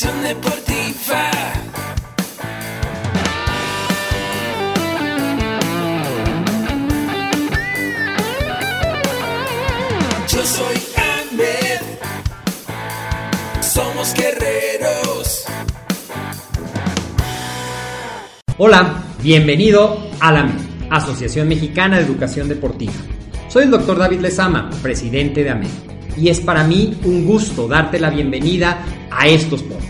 Deportiva. Yo soy Ahmed. Somos guerreros. Hola, bienvenido a la Asociación Mexicana de Educación Deportiva. Soy el doctor David Lezama, presidente de AMED, y es para mí un gusto darte la bienvenida a estos podcasts.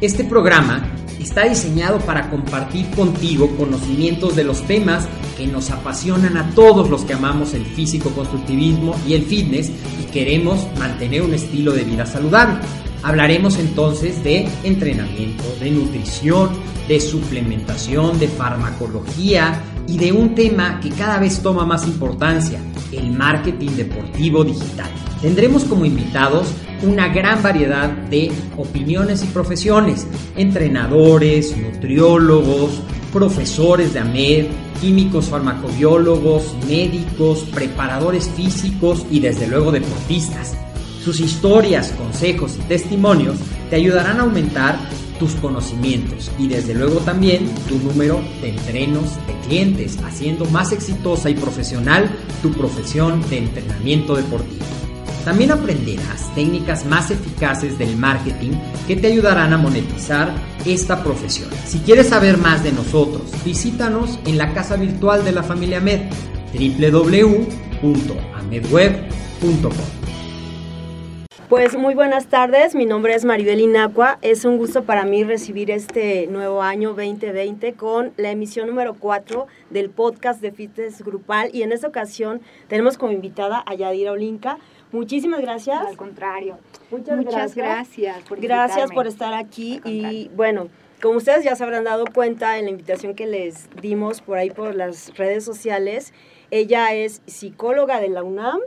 Este programa está diseñado para compartir contigo conocimientos de los temas que nos apasionan a todos los que amamos el físico-constructivismo y el fitness y queremos mantener un estilo de vida saludable. Hablaremos entonces de entrenamiento, de nutrición, de suplementación, de farmacología y de un tema que cada vez toma más importancia, el marketing deportivo digital. Tendremos como invitados una gran variedad de opiniones y profesiones, entrenadores, nutriólogos, profesores de AMED, químicos farmacobiólogos, médicos, preparadores físicos y desde luego deportistas. Sus historias, consejos y testimonios te ayudarán a aumentar tus conocimientos y desde luego también tu número de entrenos de clientes, haciendo más exitosa y profesional tu profesión de entrenamiento deportivo. También aprenderás técnicas más eficaces del marketing que te ayudarán a monetizar esta profesión. Si quieres saber más de nosotros, visítanos en la casa virtual de la familia Med, www.amedweb.com. Pues muy buenas tardes, mi nombre es Maribel Inacua. Es un gusto para mí recibir este nuevo año 2020 con la emisión número 4 del podcast de Fitness Grupal y en esta ocasión tenemos como invitada a Yadira Olinka. Muchísimas gracias. Al contrario. Muchas, Muchas gracias. por Gracias por estar aquí y bueno, como ustedes ya se habrán dado cuenta en la invitación que les dimos por ahí por las redes sociales, ella es psicóloga de la UNAM,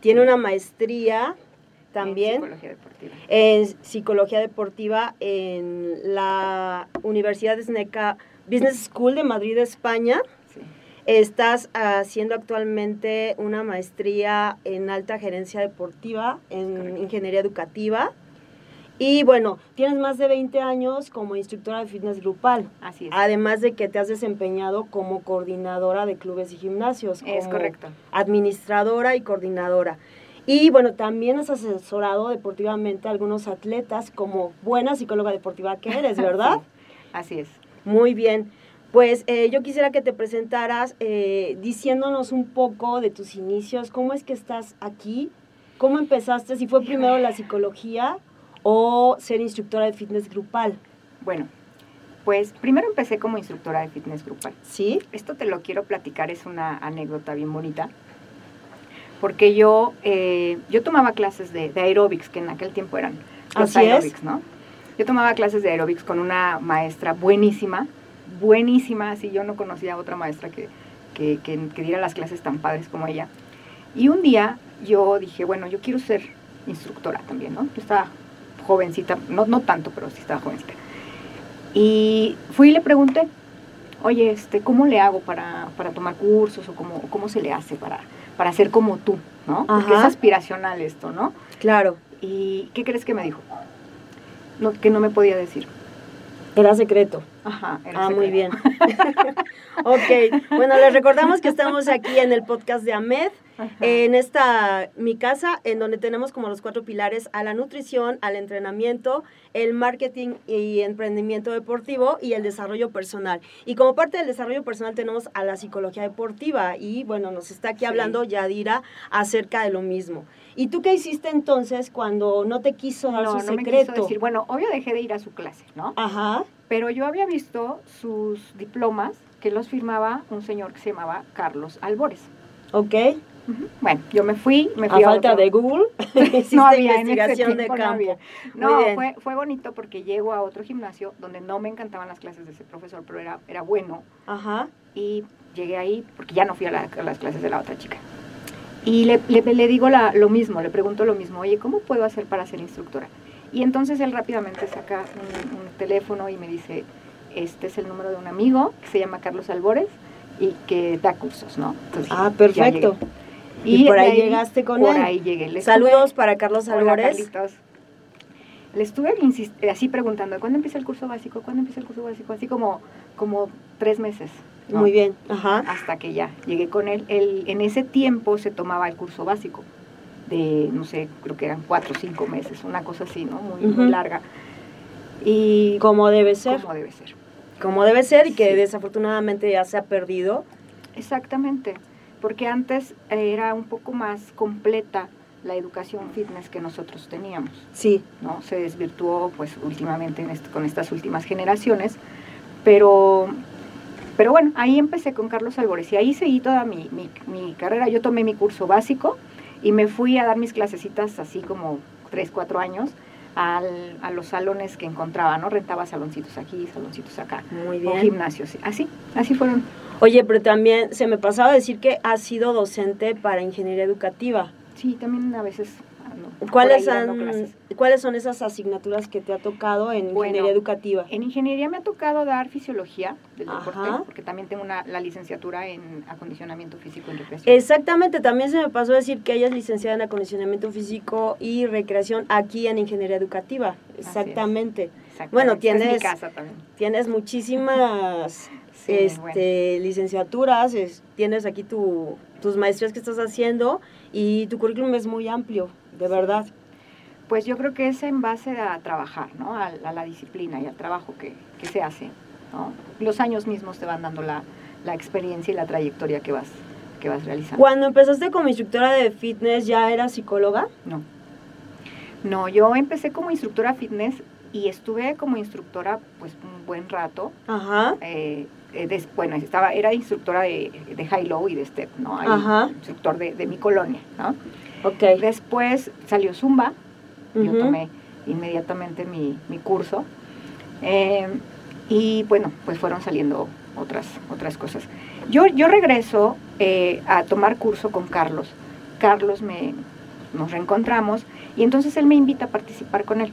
tiene una maestría En también psicología deportiva. en psicología deportiva en la Universidad de Sneca Business School de Madrid, España. Estás haciendo actualmente una maestría en alta gerencia deportiva, en ingeniería educativa. Y bueno, tienes más de 20 años como instructora de fitness grupal, Así es. además de que te has desempeñado como coordinadora de clubes y gimnasios. es correcto. administradora y coordinadora. Y bueno, también has asesorado deportivamente a algunos atletas como buena psicóloga deportiva que eres, ¿verdad? Así es. Muy bien. Pues eh, yo quisiera que te presentaras eh, diciéndonos un poco de tus inicios, cómo es que estás aquí, cómo empezaste, si fue primero la psicología o ser instructora de fitness grupal, Bueno, pues primero empecé como instructora de fitness grupal. ¿sí? Esto te lo quiero platicar, es una anécdota bien bonita. Porque yo, eh, yo tomaba clases de, de aeróbics, que en aquel tiempo eran los Así es. aeróbics, ¿no? Yo tomaba clases de aeróbics con una maestra buenísima, buenísima, así yo no conocía a otra maestra que, que, que, que diera las clases tan padres como ella. Y un día yo dije, bueno, yo quiero ser instructora también, ¿no? Yo estaba jovencita, no, no tanto, pero sí estaba jovencita. Y fui y le pregunté, oye, este, ¿cómo le hago para, para tomar cursos o cómo, cómo se le hace para, para ser como tú, ¿no? Porque es aspiracional esto, ¿no? Claro, ¿Y qué crees que me dijo? No, que no me podía decir. Era secreto. Ajá, era Ah, muy bien. ok, bueno, les recordamos que estamos aquí en el podcast de Ahmed, Ajá. en esta mi casa, en donde tenemos como los cuatro pilares a la nutrición, al entrenamiento, el marketing y emprendimiento deportivo y el desarrollo personal. Y como parte del desarrollo personal tenemos a la psicología deportiva y bueno, nos está aquí Sí. hablando Yadira acerca de lo mismo. ¿Y tú qué hiciste entonces cuando no te quiso dar no, su no me secreto? quiso decir, bueno, obvio dejé de ir a su clase, ¿no? Ajá, Pero yo había visto sus diplomas que los firmaba un señor que se llamaba Carlos Albores. ok. Bueno, yo me fui, me A fui a, falta otro- de Google, no había investigación de no campo. había. No, fue, fue bonito porque llego a otro gimnasio donde no me encantaban las clases de ese profesor, pero era, era bueno. Ajá, Y llegué ahí porque ya no fui a, la- a las clases de la otra chica. Y le, le- le digo la- lo mismo, le pregunto lo mismo, oye, ¿cómo puedo hacer para ser instructora? Y entonces él rápidamente saca un, un teléfono y me dice, este es el número de un amigo que se llama Carlos Albores y que da cursos, ¿no? Entonces, Ah, perfecto. Llegué. Y por de ahí llegaste con por él. ahí llegué. Le Saludos para Carlos Álvarez. Le estuve así preguntando, ¿cuándo empieza el curso básico? ¿Cuándo empieza el curso básico? Así como, como tres meses. ¿no? Muy bien, ajá. Hasta que ya llegué con él. él. En ese tiempo se tomaba el curso básico de, no sé, creo que eran cuatro o cinco meses, una cosa así, ¿no? Muy, muy Ujú. larga. Y Como debe ser. como debe ser. Como debe ser y que Sí. desafortunadamente ya se ha perdido. Exactamente, porque antes era un poco más completa la educación fitness que nosotros teníamos. Sí. ¿no? Se desvirtuó pues últimamente en est- con estas últimas generaciones, pero, pero bueno, ahí empecé con Carlos Albores y ahí seguí toda mi, mi, mi carrera. Yo tomé mi curso básico y me fui a dar mis clasecitas así como 3, 4 años al- a los salones que encontraba, ¿no? Rentaba saloncitos aquí, saloncitos acá, Muy o bien. gimnasios, sí. así, así fueron. Oye, pero también se me pasaba a decir que has sido docente para ingeniería educativa. Sí, también a veces ando ¿Cuáles, han-. ¿Cuáles son esas asignaturas que te ha tocado en Bueno, ingeniería educativa? En ingeniería me ha tocado dar fisiología del Ajá. deporte, porque también tengo una, la licenciatura en acondicionamiento físico y recreación. Exactamente, también se me pasó decir que ella es licenciada en acondicionamiento físico y recreación aquí en ingeniería educativa. Exactamente. Bueno, Esta es mi tienes- casa también. Tienes muchísimas Sí, este, bueno. licenciaturas, es- tienes aquí tu, tus maestrías que estás haciendo y tu currículum es muy amplio, de verdad. Pues yo creo que es en base a trabajar, ¿no? A, a la disciplina y al trabajo que, que se hace, ¿no? Los años mismos te van dando la, la experiencia y la trayectoria que vas, que vas realizando. Cuando empezaste como instructora de fitness, ¿ya eras psicóloga? No. No, yo empecé como instructora fitness y estuve como instructora pues un buen rato. Ajá. eh, eh, bueno, estaba, era instructora de, de high-low y de step, ¿no? Ahí. Instructor de, de mi colonia, ¿no? Ok. Después salió Zumba, yo tomé inmediatamente mi, mi curso. eh, y bueno, pues fueron saliendo otras, otras cosas. Yo, yo regreso eh, a tomar curso con Carlos. Carlos me, nos reencontramos y entonces él me invita a participar con él.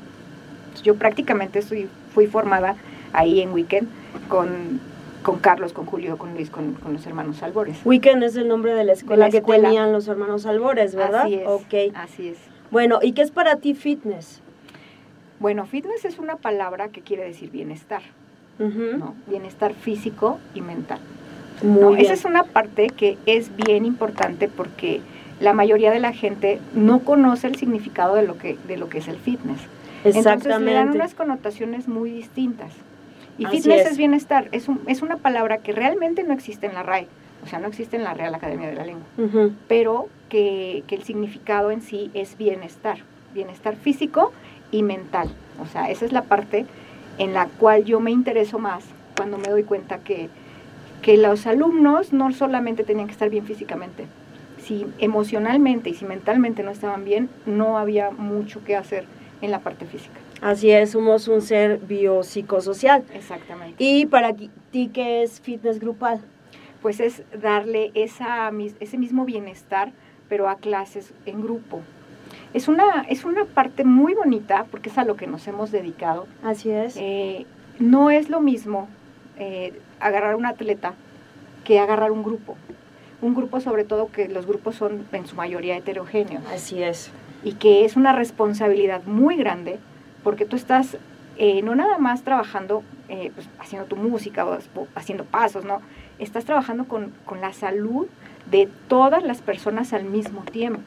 Yo prácticamente fui formada ahí en Weekend con, con Carlos, con Julio, con Luis, con, con los hermanos Albores. Weekend es el nombre de la escuela, que escuela. tenían los hermanos Albores, ¿verdad? Así es. Ok. Así es. Bueno, ¿y qué es para ti fitness? Bueno, fitness es una palabra que quiere decir bienestar. ¿no? Bienestar físico y mental. Muy ¿no? bien. Esa es una parte que es bien importante porque la mayoría de la gente no conoce el significado de lo que, de lo que es el fitness. Entonces le dan Exactamente. unas connotaciones muy distintas. Y Así fitness es. es. bienestar, es, un- es una palabra que realmente no existe en la RAE, o sea, no existe en la Real Academia de la Lengua, pero que, que el significado en sí es bienestar, bienestar físico y mental. O sea, esa es la parte en la cual yo me intereso más cuando me doy cuenta que, que los alumnos no solamente tenían que estar bien físicamente, si emocionalmente y si mentalmente no estaban bien, no había mucho que hacer en la parte física. Así es, somos un ser biopsicosocial. Exactamente. ¿Y para ti qué es fitness grupal? Pues es darle esa, ese mismo bienestar, pero a clases en grupo. Es una, es una parte muy bonita porque es a lo que nos hemos dedicado. Así es. Eh, no es lo mismo eh, agarrar un atleta que agarrar un grupo. Un grupo sobre todo que los grupos son en su mayoría heterogéneos Así es. y que es una responsabilidad muy grande porque tú estás eh, no nada más trabajando eh, pues, haciendo tu música o, o haciendo pasos, ¿no? Estás trabajando con, con la salud de todas las personas al mismo tiempo.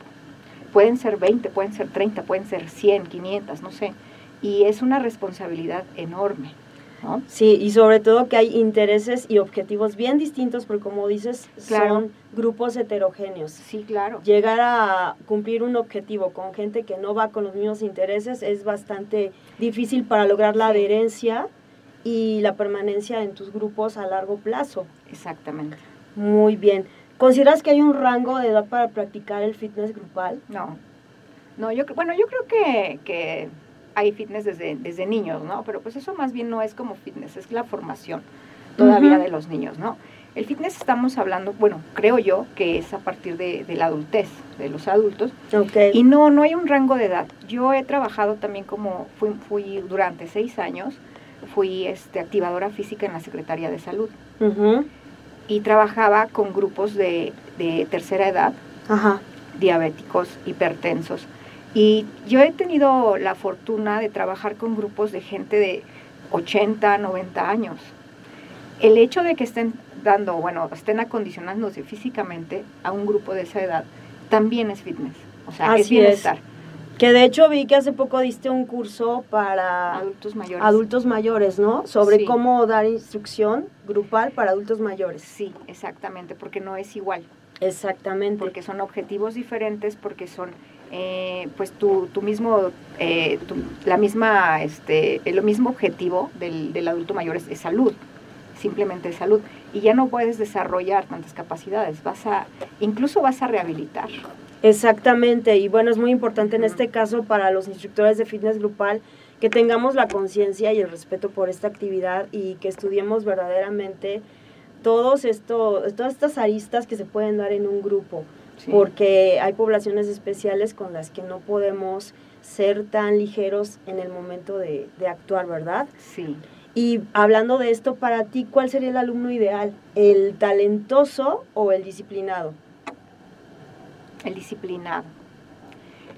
Pueden ser 20, pueden ser 30, pueden ser 100, 500, no sé. Y es una responsabilidad enorme, ¿no? Sí, y sobre todo que hay intereses y objetivos bien distintos, porque como dices, Claro. son grupos heterogéneos. Sí, claro. Llegar a cumplir un objetivo con gente que no va con los mismos intereses es bastante difícil para lograr la adherencia y la permanencia en tus grupos a largo plazo. Exactamente. Muy bien. ¿Consideras que hay un rango de edad para practicar el fitness grupal? No. No, yo bueno, yo creo que, que hay fitness desde, desde niños, ¿no? Pero pues eso más bien no es como fitness, es la formación todavía Ujú. de los niños, ¿no? El fitness estamos hablando, bueno, creo yo que es a partir de, de la adultez, de los adultos, Ok. y no, no hay un rango de edad. Yo he trabajado también como, fui, fui durante seis años, fui este, activadora física en la Secretaría de Salud Ujú. y trabajaba con grupos de, de tercera edad, Ajá. diabéticos, hipertensos. Y yo he tenido la fortuna de trabajar con grupos de gente de 80, 90 años. El hecho de que estén dando, bueno, estén acondicionándose físicamente a un grupo de esa edad, también es fitness. O sea, es Así es. bienestar. Que de hecho vi que hace poco diste un curso para Adultos mayores. adultos mayores, ¿no? Sobre Sí. cómo dar instrucción grupal para adultos mayores. Sí, exactamente, porque no es igual. Exactamente. porque son objetivos diferentes, porque son eh, pues tu, tu mismo, eh, tu- la misma, este, el mismo objetivo del, del adulto mayor es, es salud, simplemente salud. Y ya no puedes desarrollar tantas capacidades, vas a, incluso vas a rehabilitar. Exactamente, y bueno, es muy importante en este caso para los instructores de fitness grupal que tengamos la conciencia y el respeto por esta actividad y que estudiemos verdaderamente todos esto, todas estas aristas que se pueden dar en un grupo, Sí. porque hay poblaciones especiales con las que no podemos ser tan ligeros en el momento de, de actuar, ¿verdad? Sí. Y hablando de esto, para ti, ¿cuál sería el alumno ideal? ¿El talentoso o el disciplinado? El disciplinado.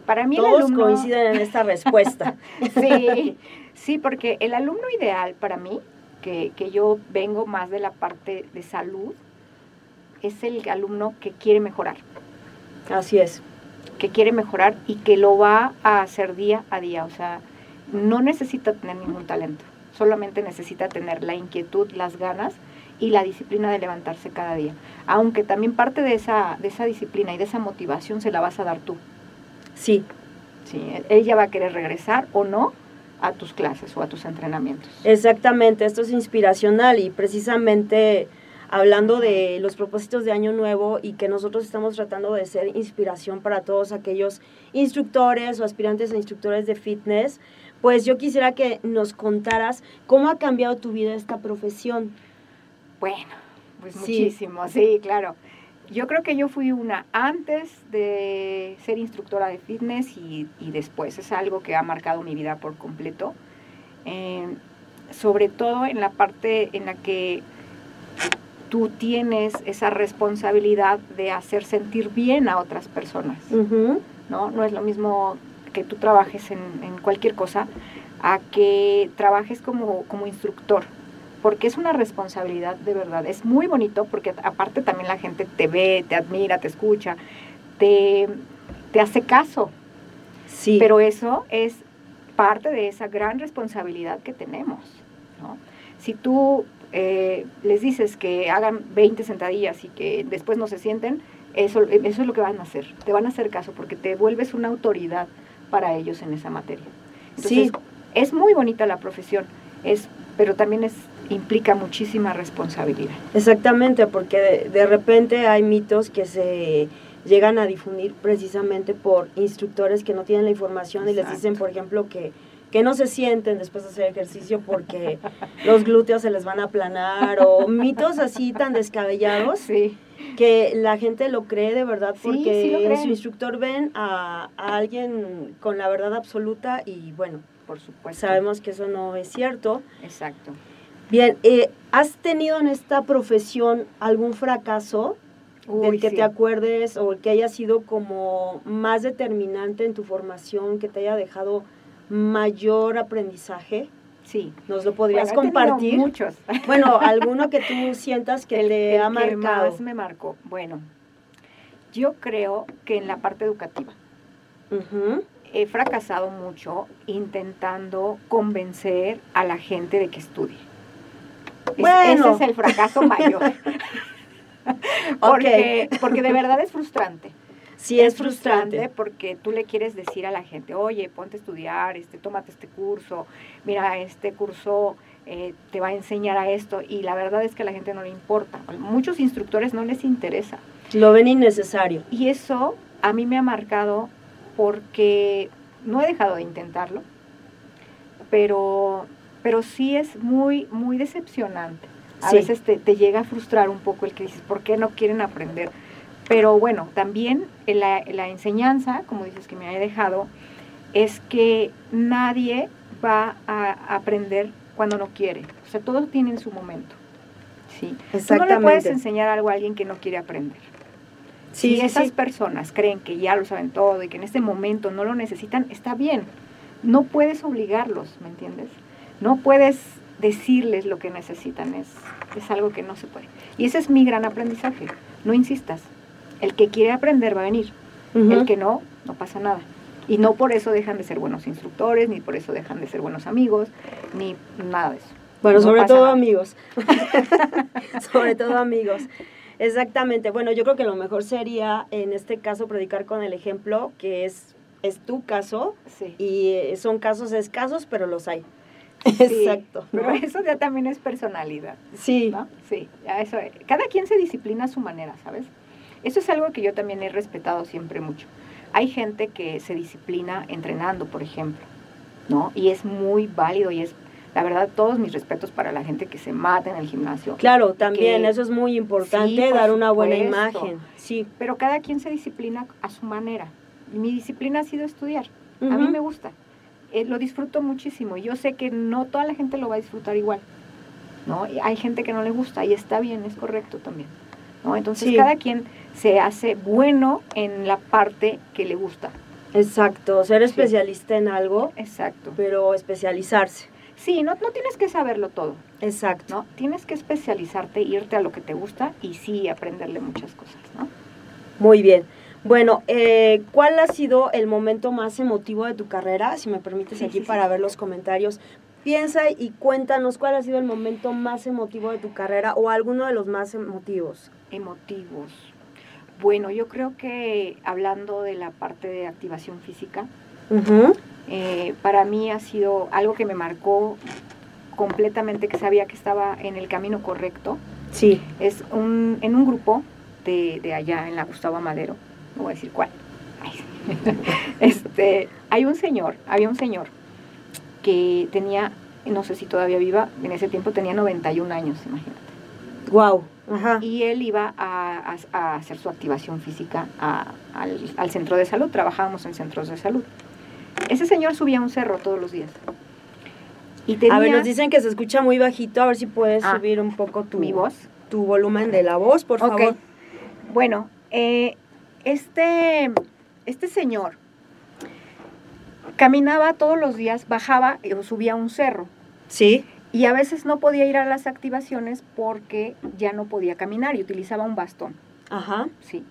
Para mí el Todos alumno... coinciden en esta respuesta. Sí, sí, porque el alumno ideal para mí, que, que yo vengo más de la parte de salud, es el alumno que quiere mejorar, Así es. que quiere mejorar y que lo va a hacer día a día. O sea, no necesita tener ningún talento, solamente necesita tener la inquietud, las ganas y la disciplina de levantarse cada día. Aunque también parte de esa, de esa disciplina y de esa motivación se la vas a dar tú. Sí, Sí, ella va a querer regresar o no a tus clases o a tus entrenamientos. exactamente. Esto es inspiracional y precisamente hablando de los propósitos de Año Nuevo y que nosotros estamos tratando de ser inspiración para todos aquellos instructores o aspirantes a instructores de fitness, pues yo quisiera que nos contaras cómo ha cambiado tu vida esta profesión. Bueno, pues Sí. muchísimo, sí, claro. Yo creo que yo fui una antes de ser instructora de fitness y, y después. Es algo que ha marcado mi vida por completo. Eh, sobre todo en la parte en la que tú tienes esa responsabilidad de hacer sentir bien a otras personas. ¿no? No es lo mismo que tú trabajes en, en cualquier cosa a que trabajes como, como instructor, porque es una responsabilidad de verdad. Es muy bonito porque aparte también la gente te ve, te admira, te escucha, te, te hace caso, Sí. pero eso es parte de esa gran responsabilidad que tenemos. ¿no? Si tú eh, les dices que hagan 20 sentadillas y que después no se sienten, eso, eso es lo que van a hacer. Te van a hacer caso porque te vuelves una autoridad para ellos en esa materia. Entonces, Sí. es muy bonita la profesión, es, pero también es, implica muchísima responsabilidad. Exactamente, porque de, de repente hay mitos que se llegan a difundir precisamente por instructores que no tienen la información y les dicen, por ejemplo, que, que no se sienten después de hacer ejercicio porque los glúteos se les van a aplanar o mitos así tan descabellados Sí, que la gente lo cree de verdad porque sí en su instructor ven a, a alguien con la verdad absoluta y bueno, por supuesto. sabemos que eso no es cierto. Exacto. Bien, eh, ¿has tenido en esta profesión algún fracaso del Uy, que sí. te acuerdes o que haya sido como más determinante en tu formación, que te haya dejado mayor aprendizaje? Sí. ¿Nos lo podrías Bueno, compartir? Muchos. Bueno, alguno que tú sientas que el, te el ha que marcado. más me marcó. Bueno, yo creo que en la parte educativa he fracasado mucho intentando convencer a la gente de que estudie. Es-. Ese es el fracaso mayor. porque, porque de verdad es frustrante. Sí, es frustrante. porque tú le quieres decir a la gente, oye, ponte a estudiar, este, tómate este curso, mira, este curso eh, te va a enseñar a esto, y la verdad es que a la gente no le importa. Muchos instructores no les interesa. Lo ven innecesario. Y eso a mí me ha marcado porque no he dejado de intentarlo, pero, pero sí es muy, muy decepcionante. A Sí. veces te, te llega a frustrar un poco el que dices, ¿por qué no quieren aprender? Pero bueno, también la, en la enseñanza, como dices que me ha dejado, es que nadie va a aprender cuando no quiere. O sea, todos tienen su momento. Sí. Tú no le puedes Exactamente. enseñar algo a alguien que no quiere aprender. Sí, si esas sí. personas creen que ya lo saben todo y que en este momento no lo necesitan, está bien. No puedes obligarlos, ¿me entiendes? No puedes decirles lo que necesitan, es, es algo que no se puede. Y ese es mi gran aprendizaje. No insistas. El que quiere aprender va a venir. El que no, no pasa nada. Y no por eso dejan de ser buenos instructores, ni por eso dejan de ser buenos amigos, ni nada de eso. Bueno, No sobre todo nada. amigos. sobre todo amigos. Exactamente. Bueno, yo creo que lo mejor sería en este caso predicar con el ejemplo, que es, es tu caso, Sí. y eh, son casos escasos, pero los hay. Sí, Exacto. ¿no? Pero eso ya también es personalidad. Sí, ¿no? Sí, ya eso, cada quien se disciplina a su manera, ¿sabes? Eso es algo que yo también he respetado siempre mucho. Hay gente que se disciplina entrenando, por ejemplo, ¿no? Y es muy válido y es, la verdad, todos mis respetos para la gente que se mata en el gimnasio. claro, también que- eso es muy importante, Sí, dar una buena supuesto. imagen. Sí. Pero cada quien se disciplina a su manera. Y mi disciplina ha sido estudiar. A mí me gusta. Eh, lo disfruto muchísimo. y Yo sé que no toda la gente lo va a disfrutar igual. ¿no? Y hay gente que no le gusta y está bien, es correcto también. ¿no? Entonces Sí. cada quien se hace bueno en la parte que le gusta. Exacto, ser Sí. especialista en algo, Exacto. pero especializarse. Sí, no, no tienes que saberlo todo, Exacto. ¿no? Tienes que especializarte, irte a lo que te gusta y sí aprenderle muchas cosas, ¿no? Muy bien. Bueno, eh, ¿cuál ha sido el momento más emotivo de tu carrera? Si me permites Sí, aquí sí. para ver los comentarios. Piensa y cuéntanos cuál ha sido el momento más emotivo de tu carrera o alguno de los más emotivos. Emotivos. Bueno, yo creo que hablando de la parte de activación física, eh, para mí ha sido algo que me marcó completamente, que sabía que estaba en el camino correcto. Sí. Es un, en un grupo de, de allá en la Gustavo Madero, no voy a decir cuál. Este, hay un señor, había un señor que tenía, no sé si todavía viva, en ese tiempo tenía 91 años, imagínate. Wow. Ajá. Y él iba a, a- a hacer su activación física a- al, al centro de salud, trabajábamos en centros de salud. Ese señor subía un cerro todos los días. Y tenía A ver, nos dicen que se escucha muy bajito, a ver si puedes Ah, subir un poco tu, mi voz. tu volumen de la voz, por favor. Bueno, eh, este, este señor caminaba todos los días, bajaba o subía un cerro. Sí. Y a veces no podía ir a las activaciones porque ya no podía caminar y utilizaba un bastón. Ajá. Sí.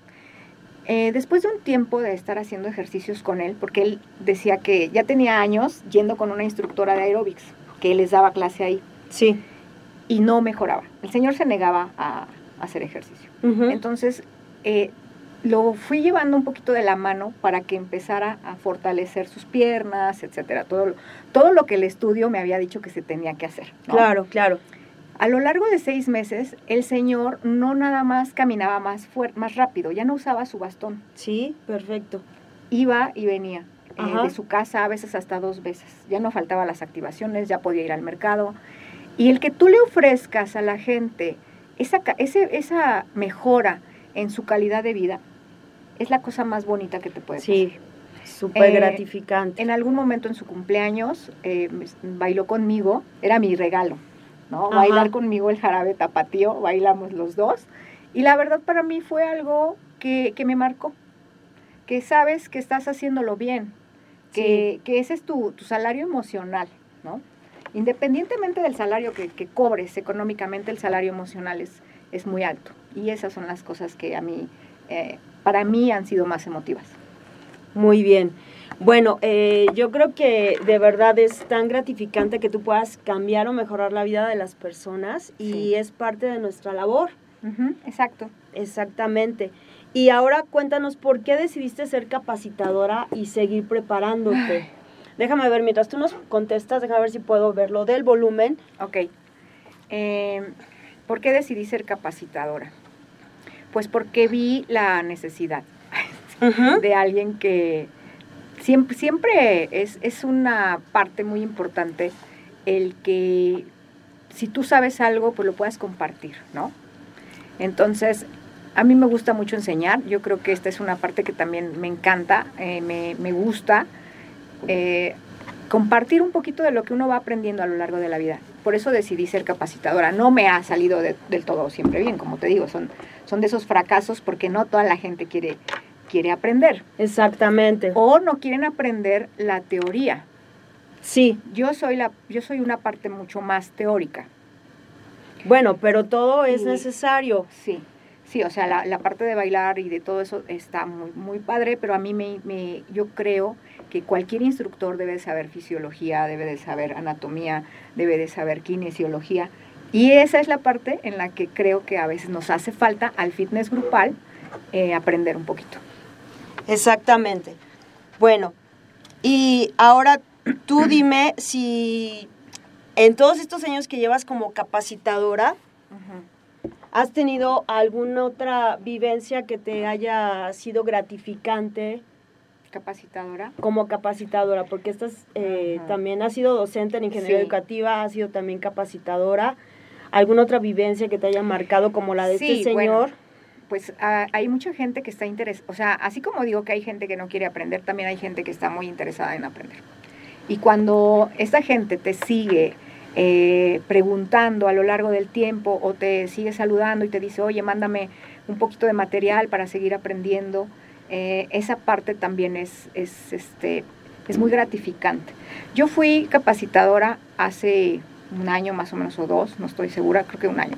Eh, después de un tiempo de estar haciendo ejercicios con él, porque él decía que ya tenía años yendo con una instructora de aeróbics, que él les daba clase ahí, Sí. y no mejoraba. El señor se negaba a, hacer ejercicio. Entonces, eh, lo fui llevando un poquito de la mano para que empezara a fortalecer sus piernas, etcétera. Todo, lo- todo lo que el estudio me había dicho que se tenía que hacer. ¿no? Claro, claro. A lo largo de seis meses, el señor no nada más caminaba más, más rápido, ya no usaba su bastón. Sí, perfecto. Iba y venía eh, de su casa a veces hasta dos veces. Ya no faltaba las activaciones, ya podía ir al mercado. Y el que tú le ofrezcas a la gente esa, ese- esa mejora en su calidad de vida es la cosa más bonita que te puede Sí. Súper Eh, gratificante. en algún momento en su cumpleaños eh, me- bailó conmigo, era mi regalo, ¿no? Ajá. Bailar conmigo el jarabe tapatío, bailamos los dos. Y la verdad para mí fue algo que, que me marcó, que sabes que estás haciéndolo bien, que, que ese es tu, tu salario emocional, ¿no? Independientemente del salario que, que cobres económicamente, el salario emocional es, es muy alto. Y esas son las cosas que a mí, eh, para mí han sido más emotivas. Muy bien. Bueno, eh, yo creo que de verdad es tan gratificante que tú puedas cambiar o mejorar la vida de las personas y Sí. es parte de nuestra labor, exacto. exactamente. Y ahora cuéntanos por qué decidiste ser capacitadora y seguir preparándote. Déjame ver, mientras tú nos contestas, déjame ver si puedo ver lo del volumen. Ok. Eh, ¿Por qué decidí ser capacitadora? Pues porque vi la necesidad de alguien que siempre, siempre es, es una parte muy importante el que si tú sabes algo, pues lo puedas compartir, ¿no? Entonces, a mí me gusta mucho enseñar, yo creo que esta es una parte que también me encanta, eh, me, me gusta. eh, compartir un poquito de lo que uno va aprendiendo a lo largo de la vida. por eso decidí ser capacitadora. No me ha salido de- del todo siempre bien, como te digo, son, son de esos fracasos porque no toda la gente quiere, quiere aprender Exactamente. o no quieren aprender la teoría. Sí, Yo soy, la, yo soy una parte mucho más teórica. bueno, pero todo es Y- necesario. Sí, sí, o sea, la, la parte de bailar y de todo eso está muy, muy padre, pero a mí me, me- yo creo que cualquier instructor debe de saber fisiología, debe de saber anatomía, debe de saber kinesiología. Y esa es la parte en la que creo que a veces nos hace falta al fitness grupal eh, aprender un poquito. Exactamente. Bueno, y ahora tú dime si en todos estos años que llevas como capacitadora, ¿has tenido alguna otra vivencia que te haya sido gratificante Capacitadora. como capacitadora? Porque estás, eh, también has sido docente en ingeniería Sí. educativa, has sido también capacitadora. ¿Alguna otra vivencia que te haya marcado como la de Sí, este bueno, señor? Pues ah, hay mucha gente que está interesada, o sea, así como digo que hay gente que no quiere aprender, también hay gente que está muy interesada en aprender. Y cuando esta gente te sigue eh, preguntando a lo largo del tiempo o te sigue saludando y te dice, oye, mándame un poquito de material para seguir aprendiendo, eh, esa parte también es, es, este, es muy gratificante. Yo fui capacitadora hace un año más o menos o dos, no estoy segura, creo que un año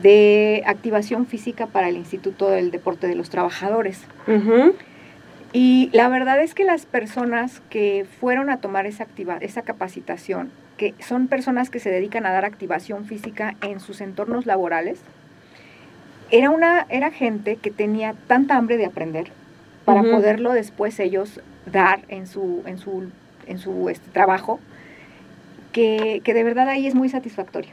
de activación física para el Instituto del Deporte de los Trabajadores. Y la verdad es que las personas que fueron a tomar esa, activa, esa capacitación, que son personas que se dedican a dar activación física en sus entornos laborales, era, una, era gente que tenía tanta hambre de aprender para poderlo después ellos dar en su, en su, en su este, trabajo, que, que de verdad ahí es muy satisfactorio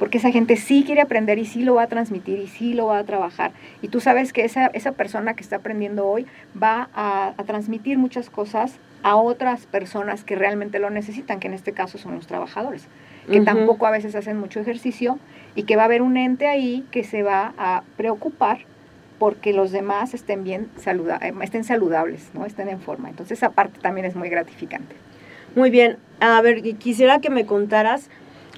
porque esa gente sí quiere aprender y sí lo va a transmitir y sí lo va a trabajar. Y tú sabes que esa, esa persona que está aprendiendo hoy va a, a transmitir muchas cosas a otras personas que realmente lo necesitan, que en este caso son los trabajadores, que tampoco a veces hacen mucho ejercicio y que va a haber un ente ahí que se va a preocupar porque los demás estén bien saluda eh, estén saludables, ¿no? estén en forma. Entonces esa parte también es muy gratificante. Muy bien. A ver, quisiera que me contaras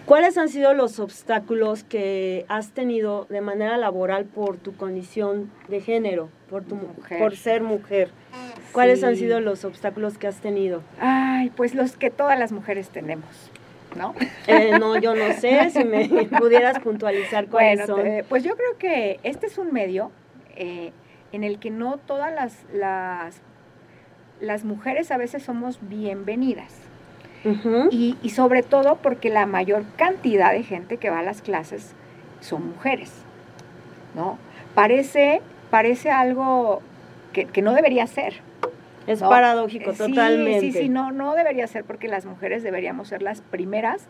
cuáles han sido los obstáculos que has tenido de manera laboral por tu condición de género, por tu mu- Mujer. por ser mujer. ¿Cuáles han sido los obstáculos que has tenido? Ay, pues los que todas las mujeres tenemos, ¿no? Eh, no, yo no sé si me pudieras puntualizar cuáles Bueno, son. te- pues yo creo que este es un medio eh, en el que no todas las, las, las mujeres a veces somos bienvenidas. Y, y sobre todo porque la mayor cantidad de gente que va a las clases son mujeres, ¿no? Parece, parece algo que, que no debería ser. Es ¿no? paradójico, Eh, sí, totalmente. Sí, sí, no, no debería ser porque las mujeres deberíamos ser las primeras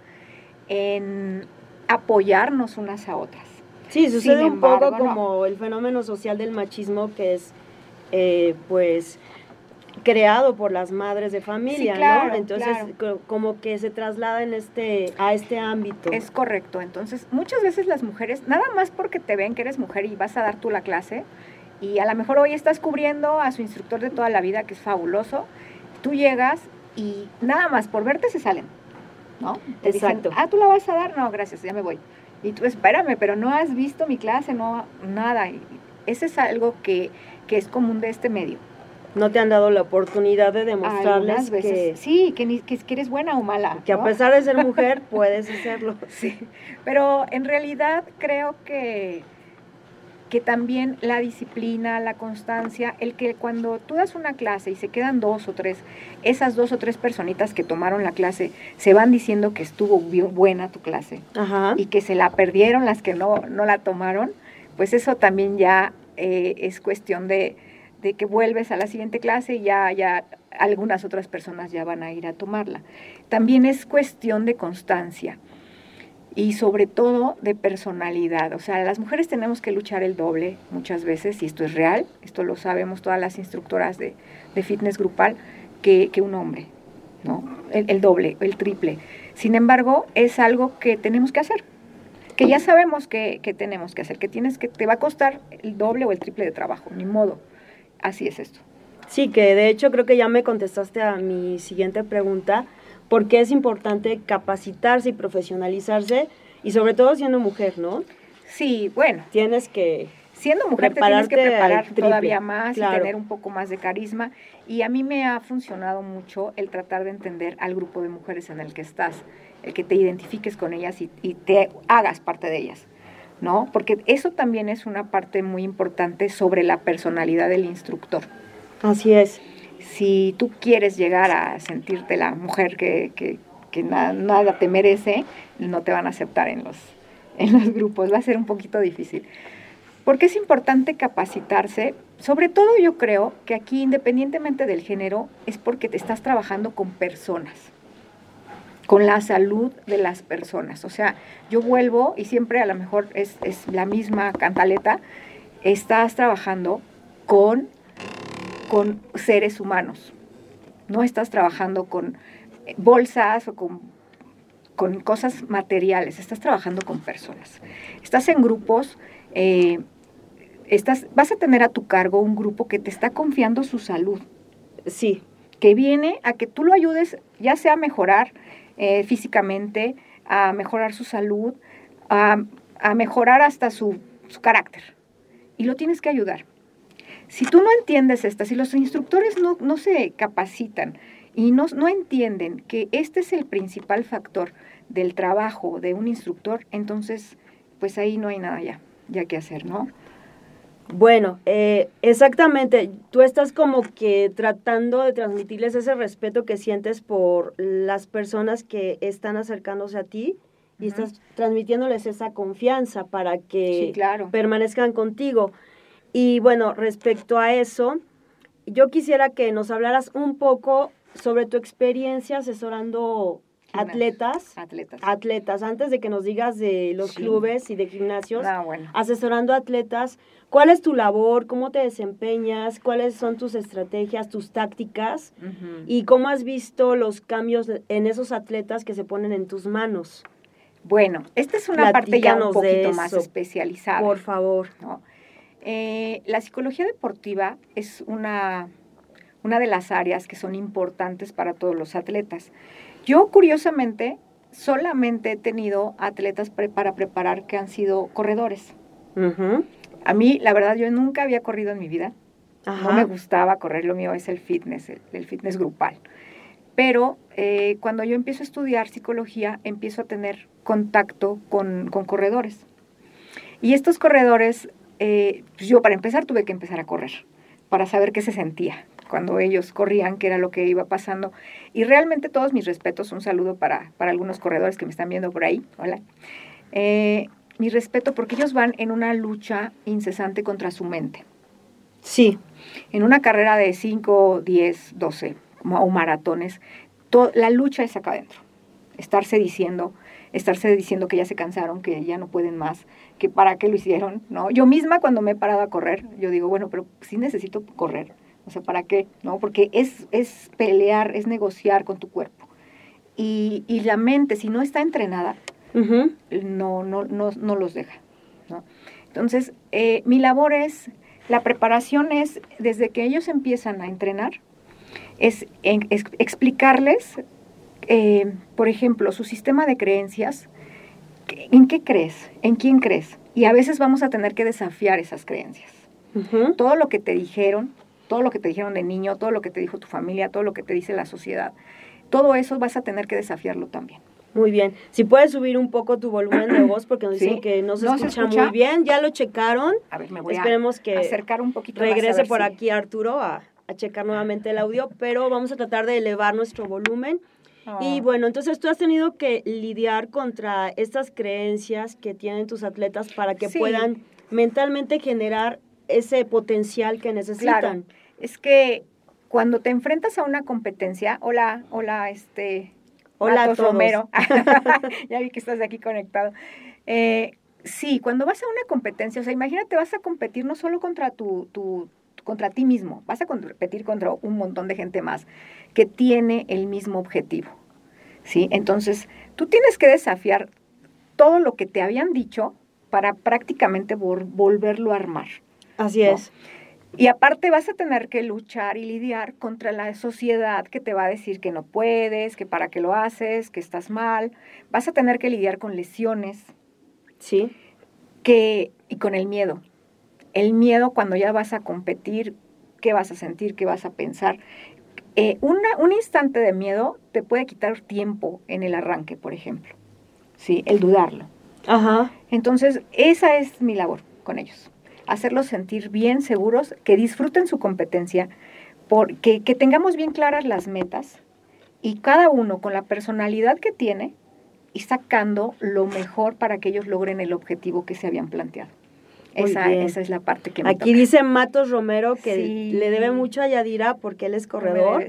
en apoyarnos unas a otras. Sí, sucede Sin un poco embargo, no. como el fenómeno social del machismo que es, eh, pues, creado por las madres de familia, Sí, claro, ¿no? Entonces, claro. como que se traslada en este, a este ámbito. Es correcto. Entonces, muchas veces las mujeres, nada más porque te ven que eres mujer y vas a dar tú la clase, y a lo mejor hoy estás cubriendo a su instructor de toda la vida, que es fabuloso, tú llegas y nada más por verte se salen, ¿no? Te Exacto. Dicen, ah, ¿tú la vas a dar? No, gracias, ya me voy. Y tú, espérame, pero no has visto mi clase, no, nada. Y ese es algo que, que es común de este medio. No te han dado la oportunidad de demostrarles veces, que, sí, que, ni- que, eres buena o mala. que a pesar de ser mujer puedes hacerlo. Sí, pero en realidad creo que, que también la disciplina, la constancia, el que cuando tú das una clase y se quedan dos o tres, esas dos o tres personitas que tomaron la clase se van diciendo que estuvo bien buena tu clase Ajá. y que se la perdieron las que no, no la tomaron, pues eso también ya eh, es cuestión de, de que vuelves a la siguiente clase y ya, ya algunas otras personas ya van a ir a tomarla. También es cuestión de constancia y sobre todo de personalidad. O sea, las mujeres tenemos que luchar el doble muchas veces, y esto es real, esto lo sabemos todas las instructoras de, de fitness grupal, que, que un hombre, ¿no? El, el doble, el triple. Sin embargo, es algo que tenemos que hacer, que ya sabemos que, que tenemos que hacer, que tienes que, te va a costar el doble o el triple de trabajo, ni modo. Así es esto. Sí, que de hecho creo que ya me contestaste a mi siguiente pregunta, porque es importante capacitarse y profesionalizarse y sobre todo siendo mujer, ¿no? Sí, bueno, Tienes que siendo mujer te tienes que preparar triple, todavía más claro. y tener un poco más de carisma. Y a mí me ha funcionado mucho el tratar de entender al grupo de mujeres en el que estás, el que te identifiques con ellas y, y te hagas parte de ellas, ¿no? Porque eso también es una parte muy importante sobre la personalidad del instructor. Así es. Si tú quieres llegar a sentirte la mujer que, que- que na- nada te merece, no te van a aceptar en los, en los grupos, va a ser un poquito difícil. Porque es importante capacitarse, sobre todo yo creo que aquí independientemente del género, es porque te estás trabajando con personas, con la salud de las personas. O sea, yo vuelvo y siempre a lo mejor es, es la misma cantaleta, estás trabajando con, con seres humanos, no estás trabajando con eh, bolsas o con, con cosas materiales, estás trabajando con personas. Estás en grupos, eh, estás, vas a tener a tu cargo un grupo que te está confiando su salud, Sí, que viene a que tú lo ayudes, ya sea a mejorar eh, físicamente, a mejorar su salud, a, a mejorar hasta su, su carácter. Y lo tienes que ayudar. Si tú no entiendes esta, si los instructores no, no se capacitan y no, no entienden que este es el principal factor del trabajo de un instructor, entonces pues ahí no hay nada ya, ya que hacer, ¿no? Bueno, eh, exactamente. Tú estás como que tratando de transmitirles ese respeto que sientes por las personas que están acercándose a ti y estás transmitiéndoles esa confianza para que Sí, claro. permanezcan contigo. Y bueno, respecto a eso, yo quisiera que nos hablaras un poco sobre tu experiencia asesorando. Atletas. Atletas. Atletas, antes de que nos digas de los Sí. clubes y de gimnasios Ah, bueno. asesorando atletas. ¿Cuál es tu labor? ¿Cómo te desempeñas? ¿Cuáles son tus estrategias, tus tácticas? ¿Y cómo has visto los cambios en esos atletas que se ponen en tus manos? Bueno, esta es una parte ya un poquito más especializada. Por favor. ¿no? Eh, la psicología deportiva es una, una de las áreas que son importantes para todos los atletas. Yo, curiosamente, solamente he tenido atletas pre- para preparar que han sido corredores. A mí, la verdad, yo nunca había corrido en mi vida. Ajá. No me gustaba correr, lo mío es el fitness, el, el fitness grupal. Pero eh, cuando yo empiezo a estudiar psicología, empiezo a tener contacto con, con corredores. Y estos corredores, eh, pues yo para empezar tuve que empezar a correr, para saber qué se sentía cuando ellos corrían, qué era lo que iba pasando. Y realmente todos mis respetos, un saludo para, para algunos corredores que me están viendo por ahí, hola. Eh, mi respeto porque ellos van en una lucha incesante contra su mente Sí. en una carrera de 5, 10, 12 o maratones, to- la lucha es acá adentro. Estarse diciendo, estarse diciendo que ya se cansaron, que ya no pueden más, que para qué lo hicieron, ¿no? Yo misma cuando me he parado a correr, yo digo, bueno, pero sí necesito correr, o sea, ¿para qué? ¿No? Porque es, es pelear, es negociar con tu cuerpo. Y, y la mente, si no está entrenada, no, no, no, no los deja. ¿no? Entonces, eh, mi labor es, la preparación es, desde que ellos empiezan a entrenar, es, en- es explicarles, eh, por ejemplo, su sistema de creencias, ¿en qué crees? ¿En quién crees? Y a veces vamos a tener que desafiar esas creencias. Todo lo que te dijeron, todo lo que te dijeron de niño, todo lo que te dijo tu familia, todo lo que te dice la sociedad, todo eso vas a tener que desafiarlo también. Muy bien. Si puedes subir un poco tu volumen de voz porque nos Sí. dicen que no se, ¿No se escucha, muy bien. Ya lo checaron. A ver, me voy Esperemos a que acercar un poquito Regrese por si- aquí Arturo a, a checar nuevamente el audio, pero vamos a tratar de elevar nuestro volumen. Y Ah. bueno, entonces tú has tenido que lidiar contra estas creencias que tienen tus atletas para que Sí. puedan mentalmente generar ese potencial que necesitan. Claro, es que cuando te enfrentas a una competencia, hola, hola, este, Hola a Matos todos. Romero, ya vi que estás aquí conectado. Eh, sí, cuando vas a una competencia, o sea, imagínate, vas a competir no solo contra tu, tu- contra ti mismo, vas a competir contra un montón de gente más que tiene el mismo objetivo, ¿sí? Entonces, tú tienes que desafiar todo lo que te habían dicho para prácticamente vol- volverlo a armar. Así No. es. Y aparte vas a tener que luchar y lidiar contra la sociedad que te va a decir que no puedes, que para qué lo haces, que estás mal. Vas a tener que lidiar con lesiones. Sí. Que, y con el miedo. El miedo cuando ya vas a competir, qué vas a sentir, qué vas a pensar. Eh, un instante de miedo te puede quitar tiempo en el arranque, por ejemplo. Sí, el dudarlo. Ajá. Entonces, esa es mi labor con ellos hacerlos sentir bien seguros, que disfruten su competencia, porque que tengamos bien claras las metas y cada uno con la personalidad que tiene y sacando lo mejor para que ellos logren el objetivo que se habían planteado. Esa, esa, es la parte que me Aquí dice Matos Romero que le debe mucho a Yadira porque él es corredor.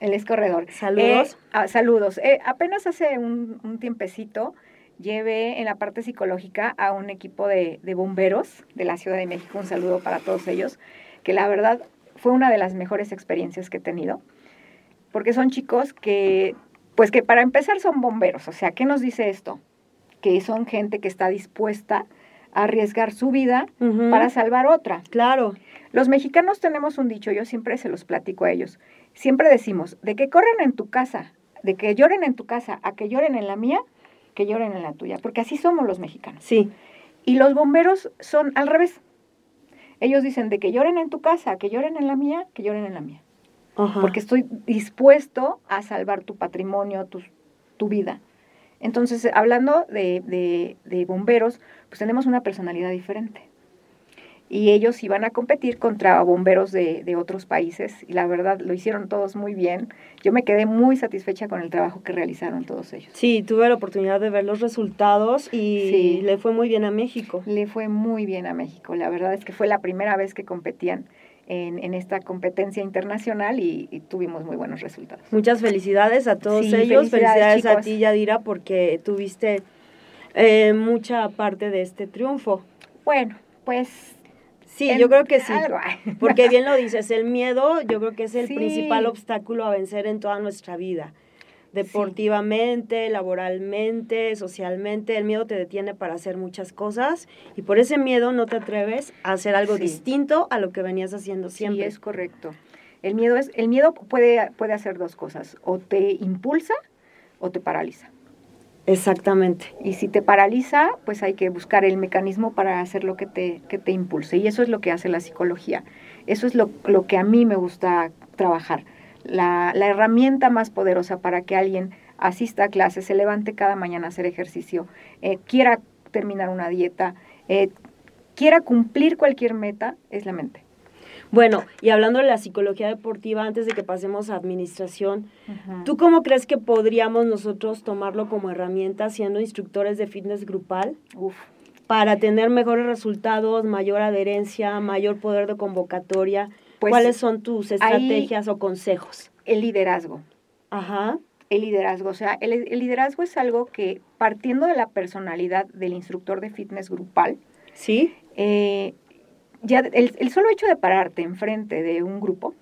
Él es corredor. Saludos. Eh, ah, saludos. Eh, apenas hace un, un tiempecito llevé en la parte psicológica a un equipo de, bomberos de la Ciudad de México. Un saludo para todos ellos, que la verdad fue una de las mejores experiencias que he tenido, porque son chicos que, pues que para empezar son bomberos. O sea, ¿qué nos dice esto? Que son gente que está dispuesta a arriesgar su vida para salvar otra. Claro. Los mexicanos tenemos un dicho, yo siempre se los platico a ellos. Siempre decimos, de que corren en tu casa, de que lloren en tu casa, a que lloren en la mía, que lloren en la tuya, porque así somos los mexicanos. Sí. Y los bomberos son al revés. Ellos dicen de que lloren en tu casa, que lloren en la mía, que lloren en la mía. Porque estoy dispuesto a salvar tu patrimonio, tu, tu vida. Entonces, hablando de, de, de bomberos, pues tenemos una personalidad diferente y ellos iban a competir contra bomberos de, de, otros países y la verdad lo hicieron todos muy bien. Yo me quedé muy satisfecha con el trabajo que realizaron todos ellos. Sí, tuve la oportunidad de ver los resultados y le fue muy bien a México. Le fue muy bien a México. La verdad es que fue la primera vez que competían en, en esta competencia internacional y, tuvimos muy buenos resultados. Muchas felicidades a todos ellos. Felicidades, a ti, Yadira, porque tuviste eh, mucha parte de este triunfo. Bueno, pues Sí, yo creo que sí. Porque bien lo dices, el miedo yo creo que es el principal obstáculo a vencer en toda nuestra vida. Deportivamente, laboralmente, socialmente, el miedo te detiene para hacer muchas cosas y por ese miedo no te atreves a hacer algo distinto a lo que venías haciendo siempre. Sí, es correcto. El miedo es el miedo puede puede hacer dos cosas, o te impulsa o te paraliza. Exactamente. Y si te paraliza, pues hay que buscar el mecanismo para hacer lo que te, que te impulse. Y eso es lo que hace la psicología. Eso es lo, lo que a mí me gusta trabajar. La, la, herramienta más poderosa para que alguien asista a clases, se levante cada mañana a hacer ejercicio, eh, quiera terminar una dieta, eh, quiera cumplir cualquier meta, es la mente. Bueno, y hablando de la psicología deportiva, antes de que pasemos a administración, ¿tú cómo crees que podríamos nosotros tomarlo como herramienta siendo instructores de fitness grupal? Para tener mejores resultados, mayor adherencia, mayor poder de convocatoria. Pues ¿Cuáles son tus estrategias o consejos? El liderazgo. Ajá. El liderazgo, o sea, el, el liderazgo es algo que partiendo de la personalidad del instructor de fitness grupal, ¿Sí? Eh, ya el, solo hecho de pararte enfrente de un grupo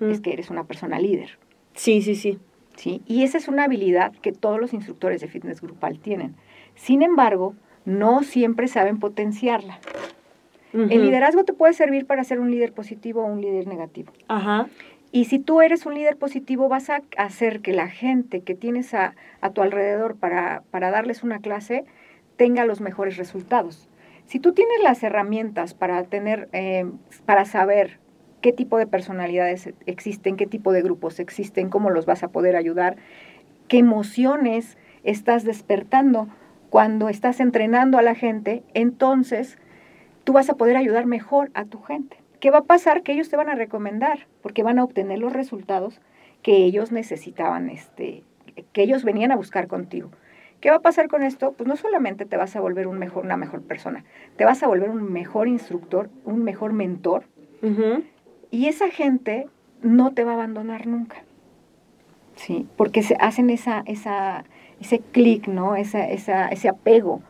es que eres una persona líder. Sí, sí, sí. Sí, y esa es una habilidad que todos los instructores de fitness grupal tienen. Sin embargo, no siempre saben potenciarla. El liderazgo te puede servir para ser un líder positivo o un líder negativo. Ajá. Y si tú eres un líder positivo, vas a hacer que la gente que tienes a, a tu alrededor para, para darles una clase tenga los mejores resultados. Si tú tienes las herramientas para tener, eh, para saber qué tipo de personalidades existen, qué tipo de grupos existen, cómo los vas a poder ayudar, qué emociones estás despertando cuando estás entrenando a la gente, entonces tú vas a poder ayudar mejor a tu gente. ¿Qué va a pasar? Que ellos te van a recomendar, porque van a obtener los resultados que ellos necesitaban, este, que ellos venían a buscar contigo. ¿Qué va a pasar con esto? Pues no solamente te vas a volver un mejor, una mejor persona, te vas a volver un mejor instructor, un mejor mentor. Y esa gente no te va a abandonar nunca. Sí, porque se hacen esa, esa, ese clic, ¿no? Esa, esa, ese apego.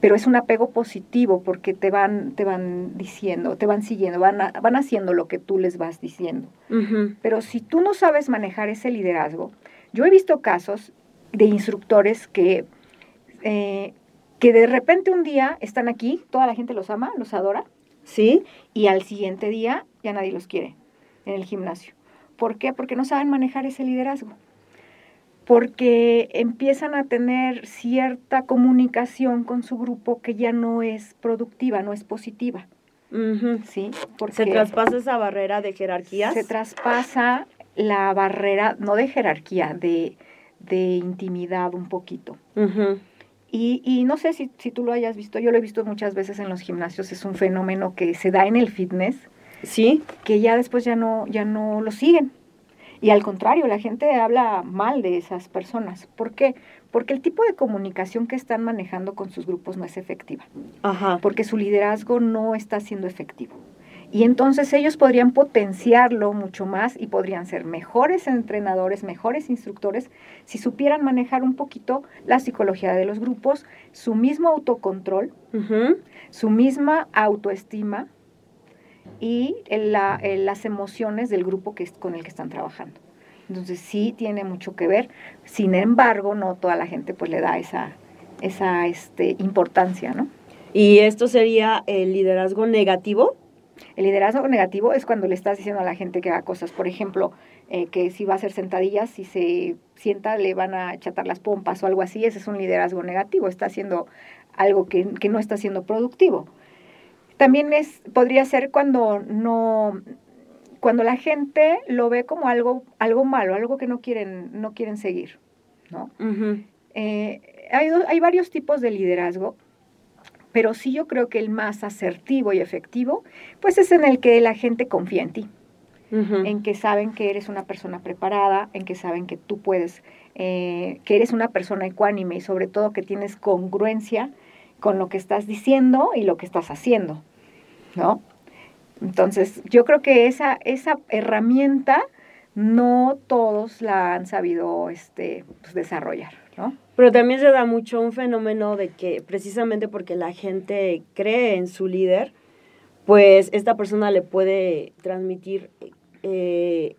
Pero es un apego positivo porque te van, te van diciendo, te van siguiendo, van, van haciendo lo que tú les vas diciendo. Pero si tú no sabes manejar ese liderazgo, yo he visto casos de instructores que, eh, que de repente un día están aquí, toda la gente los ama, los adora, Sí. y al siguiente día ya nadie los quiere en el gimnasio. ¿Por qué? Porque no saben manejar ese liderazgo. Porque empiezan a tener cierta comunicación con su grupo que ya no es productiva, no es positiva. ¿sí? Porque Se traspasa esa barrera de jerarquías. se traspasa la barrera, no de jerarquía, de, de intimidad un poquito. Y, y no sé si, si tú lo hayas visto, yo lo he visto muchas veces en los gimnasios, es un fenómeno que se da en el fitness, Sí. que ya después ya no, ya no lo siguen. Y al contrario, la gente habla mal de esas personas. ¿Por qué? Porque el tipo de comunicación que están manejando con sus grupos no es efectiva, Ajá. porque su liderazgo no está siendo efectivo. Y entonces ellos podrían potenciarlo mucho más y podrían ser mejores entrenadores, mejores instructores, si supieran manejar un poquito la psicología de los grupos, su mismo autocontrol, su misma autoestima y la- las emociones del grupo que es, con el que están trabajando. Entonces sí tiene mucho que ver. Sin embargo, no toda la gente pues le da esa, esa este, importancia, ¿no? Y esto sería el liderazgo negativo. El liderazgo negativo es cuando le estás diciendo a la gente que haga cosas, por ejemplo, eh, que si va a hacer sentadillas, si se sienta le van a chatar las pompas o algo así, ese es un liderazgo negativo, está haciendo algo que, que no está siendo productivo. También es, podría ser cuando no, cuando la gente lo ve como algo, algo malo, algo que no quieren, no quieren seguir, ¿no? Eh, hay, hay varios tipos de liderazgo, pero sí yo creo que el más asertivo y efectivo, pues es en el que la gente confía en ti, en que saben que eres una persona preparada, en que saben que tú puedes, eh, que eres una persona ecuánime y sobre todo que tienes congruencia con lo que estás diciendo y lo que estás haciendo, ¿no? Entonces, yo creo que esa, esa herramienta no todos la han sabido este, pues, desarrollar, ¿no? Pero también se da mucho un fenómeno de que precisamente porque la gente cree en su líder, pues esta persona le puede transmitir eh,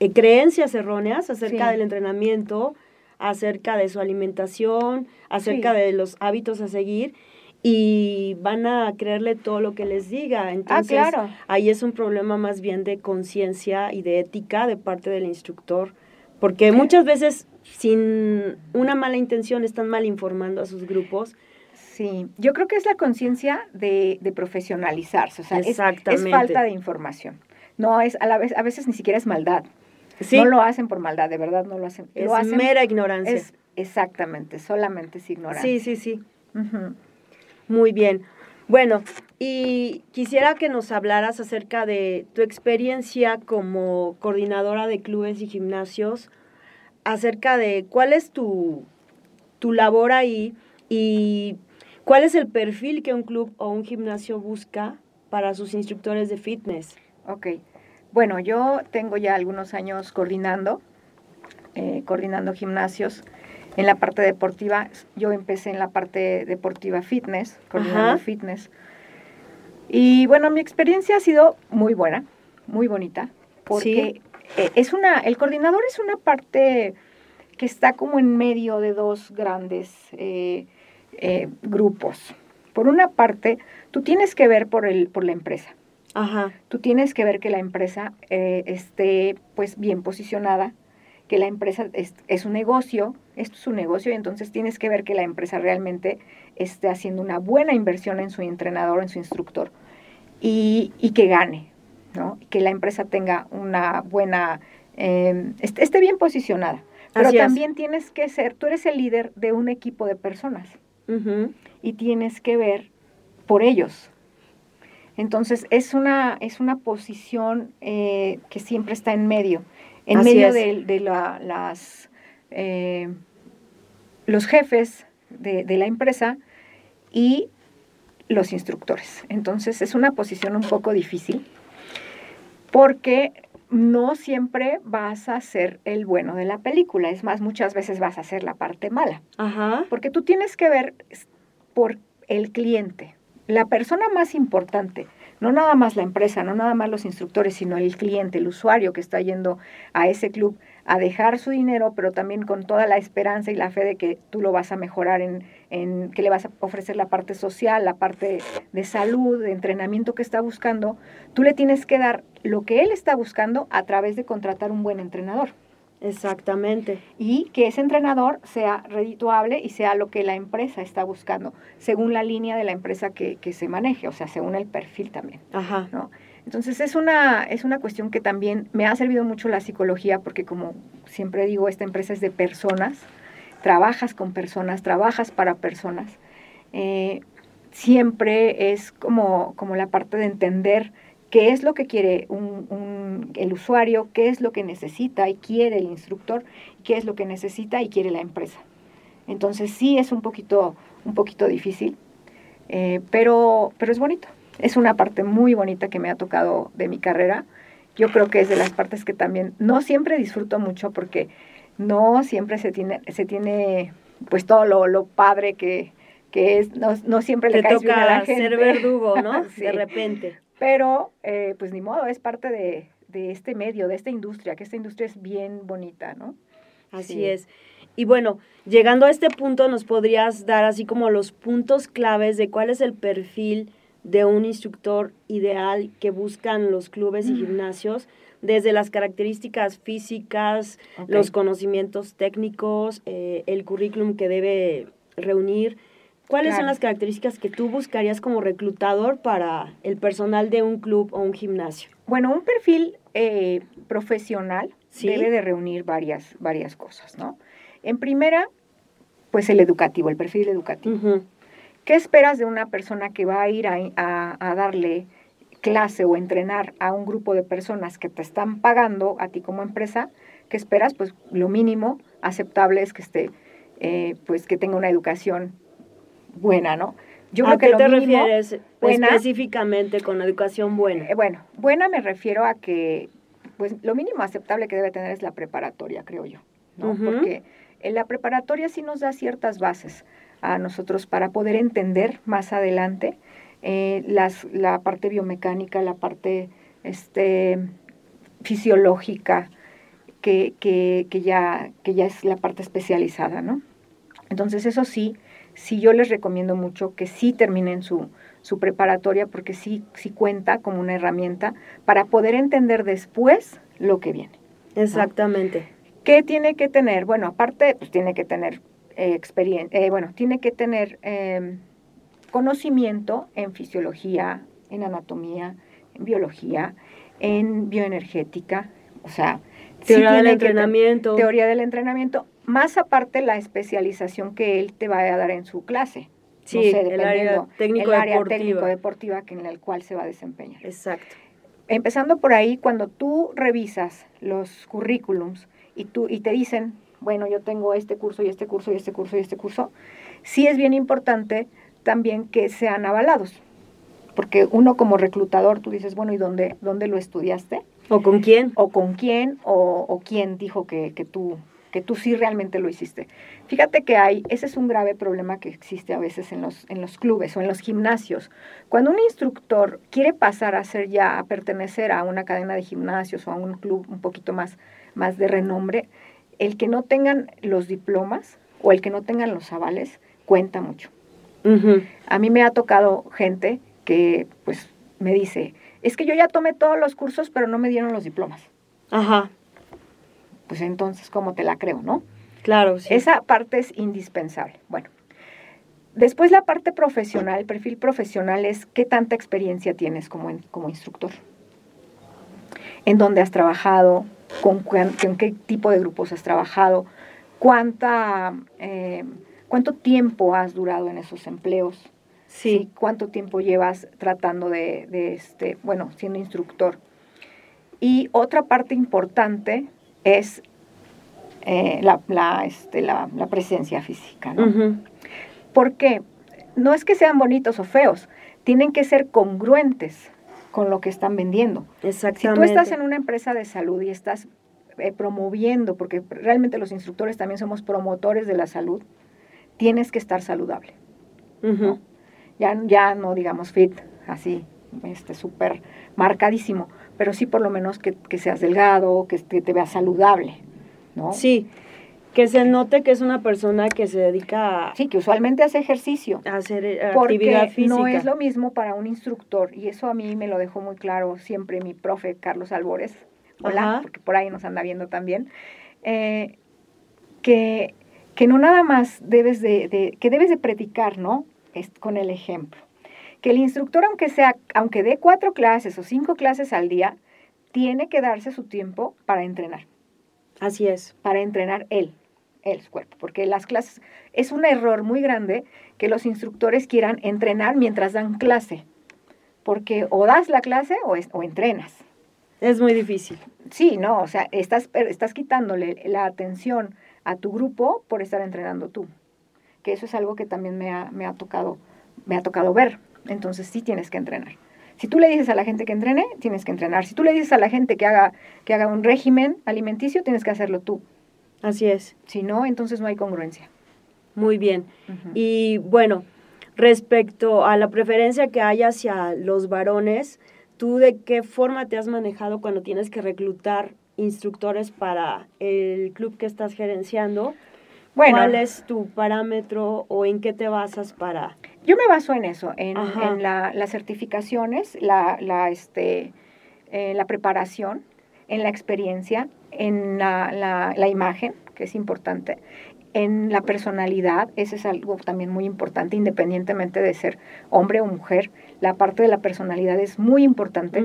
eh, creencias erróneas acerca Sí. del entrenamiento, acerca de su alimentación, acerca Sí. de los hábitos a seguir y van a creerle todo lo que les diga. Entonces, ah, claro. ahí es un problema más bien de conciencia y de ética de parte del instructor, porque muchas veces sin una mala intención están mal informando a sus grupos. Sí, yo creo que es la conciencia de, de profesionalizarse, o sea, es, falta de información. No es, a la vez, a veces ni siquiera es maldad. Sí, No lo hacen por maldad, de verdad no lo hacen. es lo hacen, mera ignorancia. es exactamente, solamente es ignorancia. sí, sí, sí. Muy bien. Bueno, y quisiera que nos hablaras acerca de tu experiencia como coordinadora de clubes y gimnasios, acerca de cuál es tu, tu labor ahí y cuál es el perfil que un club o un gimnasio busca para sus instructores de fitness. Ok. Bueno, yo tengo ya algunos años coordinando, eh, coordinando gimnasios. En la parte deportiva, yo empecé en la parte deportiva fitness, coordinando Ajá. fitness. Y bueno, mi experiencia ha sido muy buena, muy bonita, porque eh, es una, el coordinador es una parte que está como en medio de dos grandes eh, eh, grupos. Por una parte, tú tienes que ver por, el, por la empresa Ajá. tú tienes que ver que la empresa esté pues bien posicionada, que la empresa es, es un negocio, esto es un negocio y entonces tienes que ver que la empresa realmente esté haciendo una buena inversión en su entrenador, en su instructor y, y que gane, ¿no? Que la empresa tenga una buena, eh, esté, esté bien posicionada. Pero Así es. también tienes que ser, tú eres el líder de un equipo de personas y tienes que ver por ellos. Entonces es una, es una posición eh, que siempre está en medio, en Así medio es. de, de la- las, eh, los jefes de, de la empresa y los instructores. Entonces es una posición un poco difícil porque no siempre vas a ser el bueno de la película, es más, muchas veces vas a ser la parte mala. Ajá. Porque tú tienes que ver por el cliente. la persona más importante, no nada más la empresa, no nada más los instructores, sino el cliente, el usuario que está yendo a ese club a dejar su dinero, pero también con toda la esperanza y la fe de que tú lo vas a mejorar en, en que le vas a ofrecer la parte social, la parte de salud, de entrenamiento que está buscando, tú le tienes que dar lo que él está buscando a través de contratar un buen entrenador. Exactamente. Y que ese entrenador sea redituable y sea lo que la empresa está buscando, según la línea de la empresa que, que se maneje, o sea, según el perfil también. Ajá. ¿no? Entonces es una, es una cuestión que también me ha servido mucho la psicología porque como siempre digo, esta empresa es de personas, trabajas con personas, trabajas para personas. Eh, siempre es como, como la parte de entender qué es lo que quiere un, el usuario, qué es lo que necesita y quiere el instructor, qué es lo que necesita y quiere la empresa. Entonces sí es un poquito, un poquito difícil, eh, pero, pero es bonito es una parte muy bonita que me ha tocado de mi carrera. Yo creo que es de las partes que también no siempre disfruto mucho porque no siempre se tiene, se tiene pues todo lo, lo padre que, que es, no, no siempre le Te caes bien a la toca gente. ser verdugo, ¿no? Sí. De repente. Pero, eh, pues ni modo, es parte de, de este medio, de esta industria, que esta industria es bien bonita, ¿no? Así Sí. es. Y bueno, llegando a este punto, nos podrías dar así como los puntos claves de cuál es el perfil de un instructor ideal que buscan los clubes y gimnasios, desde las características físicas, los conocimientos técnicos, eh, el currículum que debe reunir. ¿Cuáles son las características que tú buscarías como reclutador para el personal de un club o un gimnasio? Bueno, un perfil eh, profesional Sí. debe de reunir varias, varias cosas, ¿no? En primera, pues el educativo, el perfil educativo. ¿Qué esperas de una persona que va a ir a, a- a darle clase o entrenar a un grupo de personas que te están pagando a ti como empresa? ¿Qué esperas? Pues lo mínimo aceptable es que esté, eh, pues que tenga una educación buena, ¿no? Yo ¿A creo que qué lo te mínimo- refieres buena. específicamente con educación buena? eh, bueno, buena me refiero a que, pues lo mínimo aceptable que debe tener es la preparatoria, creo yo, ¿no? Porque en la preparatoria sí nos da ciertas bases a nosotros para poder entender más adelante eh, las, la parte biomecánica, la parte este, fisiológica, que, que, que, ya, que ya es la parte especializada, ¿no? Entonces, eso sí, sí yo les recomiendo mucho que sí terminen su, su preparatoria porque sí, sí cuenta como una herramienta para poder entender después lo que viene. Exactamente. ¿Qué tiene que tener? Bueno, aparte, pues tiene que tener experiencia, bueno, tiene que tener eh, conocimiento en fisiología, en anatomía, en biología, en bioenergética, o sea, sí Teoría del te- entrenamiento. teoría del entrenamiento, más aparte la especialización que él te va a dar en su clase. Sí, No sé, el área dependiendo, técnico el área deportiva. técnico deportiva que en el cual se va a desempeñar. Exacto. Empezando por ahí, cuando tú revisas los currículums y, tú, y te dicen, bueno, yo tengo este curso y este curso y este curso y este curso, sí es bien importante también que sean avalados. Porque uno como reclutador, tú dices, bueno, ¿y dónde, dónde lo estudiaste? ¿O con quién? o con quién o, o quién dijo que, que tú que tú sí realmente lo hiciste. Fíjate que hay, ese es un grave problema que existe a veces en los, en los clubes o en los gimnasios. Cuando un instructor quiere pasar a ser ya, a pertenecer a una cadena de gimnasios o a un club un poquito más, más de renombre, el que no tengan los diplomas o el que no tengan los avales cuenta mucho. A mí me ha tocado gente que pues me dice, es que yo ya tomé todos los cursos pero no me dieron los diplomas Ajá. pues entonces, ¿cómo te la creo, no? Claro, sí. Esa parte es indispensable. Bueno, después la parte profesional, el perfil profesional es qué tanta experiencia tienes como, como instructor. En dónde has trabajado, con, qué tipo de grupos has trabajado, cuánta, eh, cuánto tiempo has durado en esos empleos, sí. cuánto tiempo llevas tratando de, de, este, bueno, siendo instructor. Y otra parte importante es eh, la, la, este, la, la presencia física, ¿no? Porque no es que sean bonitos o feos, tienen que ser congruentes con lo que están vendiendo. Si Exactamente. tú estás en una empresa de salud y estás eh, promoviendo, porque realmente los instructores también somos promotores de la salud, tienes que estar saludable. Ujú. Ya, ya no digamos fit, así, este, súper marcadísimo, pero sí por lo menos que, que seas delgado, que, que te veas saludable, ¿no? Sí, que se note que es una persona que se dedica a, Sí, que usualmente hace ejercicio. a hacer eh, actividad física. no es lo mismo para un instructor, y eso a mí me lo dejó muy claro siempre mi profe Carlos Albores, hola, Ajá. porque por ahí nos anda viendo también, eh, que, que no nada más debes de, de- que debes de predicar, ¿no? Es con el ejemplo. Que el instructor, aunque sea, aunque dé cuatro clases o cinco clases al día, tiene que darse su tiempo para entrenar Así es. para entrenar él, su cuerpo, porque las clases es un error muy grande que los instructores quieran entrenar mientras dan clase, porque o das la clase o, es- o entrenas. Es muy difícil. Sí, no, o sea, estás, estás quitándole la atención a tu grupo por estar entrenando tú, que eso es algo que también me ha, me ha tocado, me ha tocado ver. Entonces sí tienes que entrenar. Si tú le dices a la gente que entrene, tienes que entrenar. Si tú le dices a la gente que haga, que haga un régimen alimenticio, tienes que hacerlo tú. Así es. Si no, entonces no hay congruencia. Muy bien. Y bueno, respecto a la preferencia que hay hacia los varones, ¿tú de qué forma te has manejado cuando tienes que reclutar instructores para el club que estás gerenciando? Bueno, ¿Cuál es tu parámetro o en qué te basas para...? yo me baso en eso, en la- las certificaciones, la, la, este, eh, la preparación, en la experiencia, en la, la- la imagen, que es importante, en la personalidad, ese es algo también muy importante, independientemente de ser hombre o mujer, la parte de la personalidad es muy importante.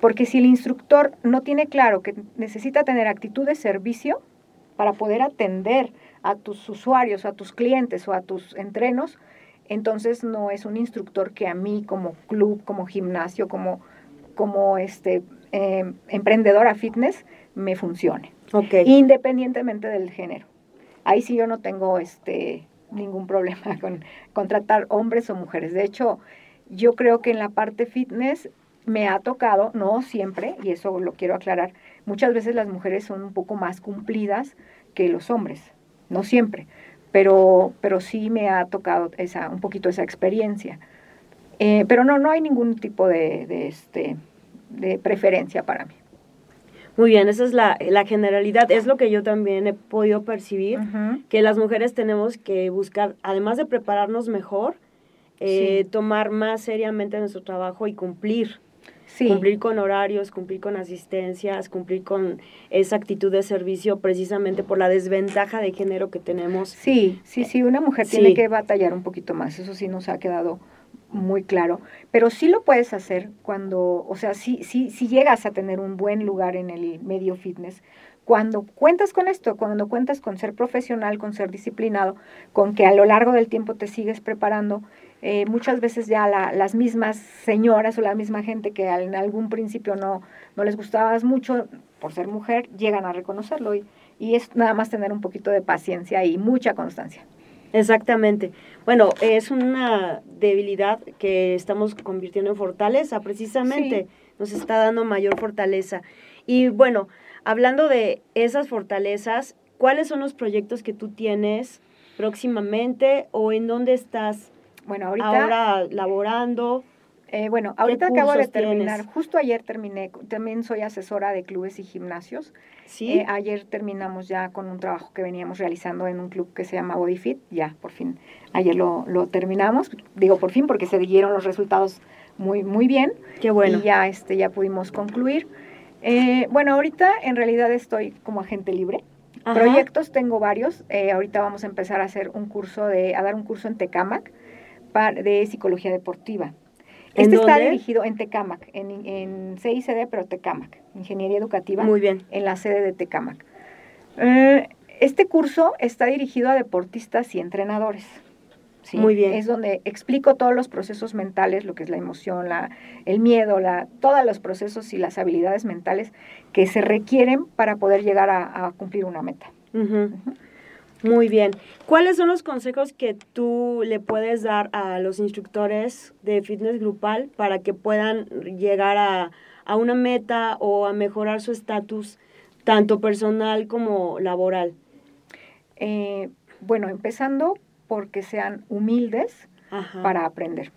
Porque si el instructor no tiene claro que necesita tener actitud de servicio para poder atender a tus usuarios, a tus clientes o a tus entrenos, entonces no es un instructor que a mí como club, como gimnasio, como, como este, eh, emprendedora fitness me funcione, independientemente del género. Ahí sí yo no tengo este, ningún problema con contratar hombres o mujeres. De hecho, yo creo que en la parte fitness me ha tocado, no siempre, y eso lo quiero aclarar, muchas veces las mujeres son un poco más cumplidas que los hombres, no siempre, pero, pero sí me ha tocado esa, un poquito esa experiencia. Eh, pero no, no hay ningún tipo de, de, este, de preferencia para mí. Muy bien, esa es la, la generalidad. Es lo que yo también he podido percibir, que las mujeres tenemos que buscar, además de prepararnos mejor, eh, Sí. tomar más seriamente nuestro trabajo y cumplir. Sí. Cumplir con horarios, cumplir con asistencias, cumplir con esa actitud de servicio precisamente por la desventaja de género que tenemos. Sí, sí, sí, una mujer Sí. tiene que batallar un poquito más, eso sí nos ha quedado muy claro, pero sí lo puedes hacer cuando, o sea, sí, sí, sí llegas a tener un buen lugar en el medio fitness, cuando cuentas con esto, cuando cuentas con ser profesional, con ser disciplinado, con que a lo largo del tiempo te sigues preparando, eh, muchas veces ya la- las mismas señoras o la misma gente que en algún principio no, no les gustabas mucho por ser mujer, llegan a reconocerlo y, y es nada más tener un poquito de paciencia y mucha constancia. Exactamente. Bueno, es una debilidad que estamos convirtiendo en fortaleza, precisamente. Nos está dando mayor fortaleza. Y bueno, hablando de esas fortalezas, ¿cuáles son los proyectos que tú tienes próximamente o en dónde estás Bueno, ahorita, ahora laborando? eh, bueno, ahorita acabo de terminar, tienes? justo ayer terminé, también soy asesora de clubes y gimnasios. Sí. Eh, ayer terminamos ya con un trabajo que veníamos realizando en un club que se llama Body Fit, ya por fin, ayer lo, lo terminamos, digo por fin porque se dieron los resultados muy, muy bien. Qué bueno. y ya, este, ya pudimos concluir. Eh, bueno, ahorita en realidad estoy como agente libre. Ajá. Proyectos tengo varios. Eh, ahorita vamos a empezar a hacer un curso de, a dar un curso en Tecamac de psicología deportiva. ¿En Este está dónde? dirigido en Tecamac, en, en CICD, pero Tecamac, Ingeniería Educativa, Muy bien. en la sede de Tecamac. Eh, este curso está dirigido a deportistas y entrenadores. ¿sí? Muy bien. Es donde explico todos los procesos mentales, lo que es la emoción, la, el miedo, la, todos los procesos y las habilidades mentales que se requieren para poder llegar a, a cumplir una meta. Muy bien. ¿Cuáles son los consejos que tú le puedes dar a los instructores de fitness grupal para que puedan llegar a, a una meta o a mejorar su estatus, tanto personal como laboral? Eh, bueno, empezando porque sean humildes Ajá. para aprender.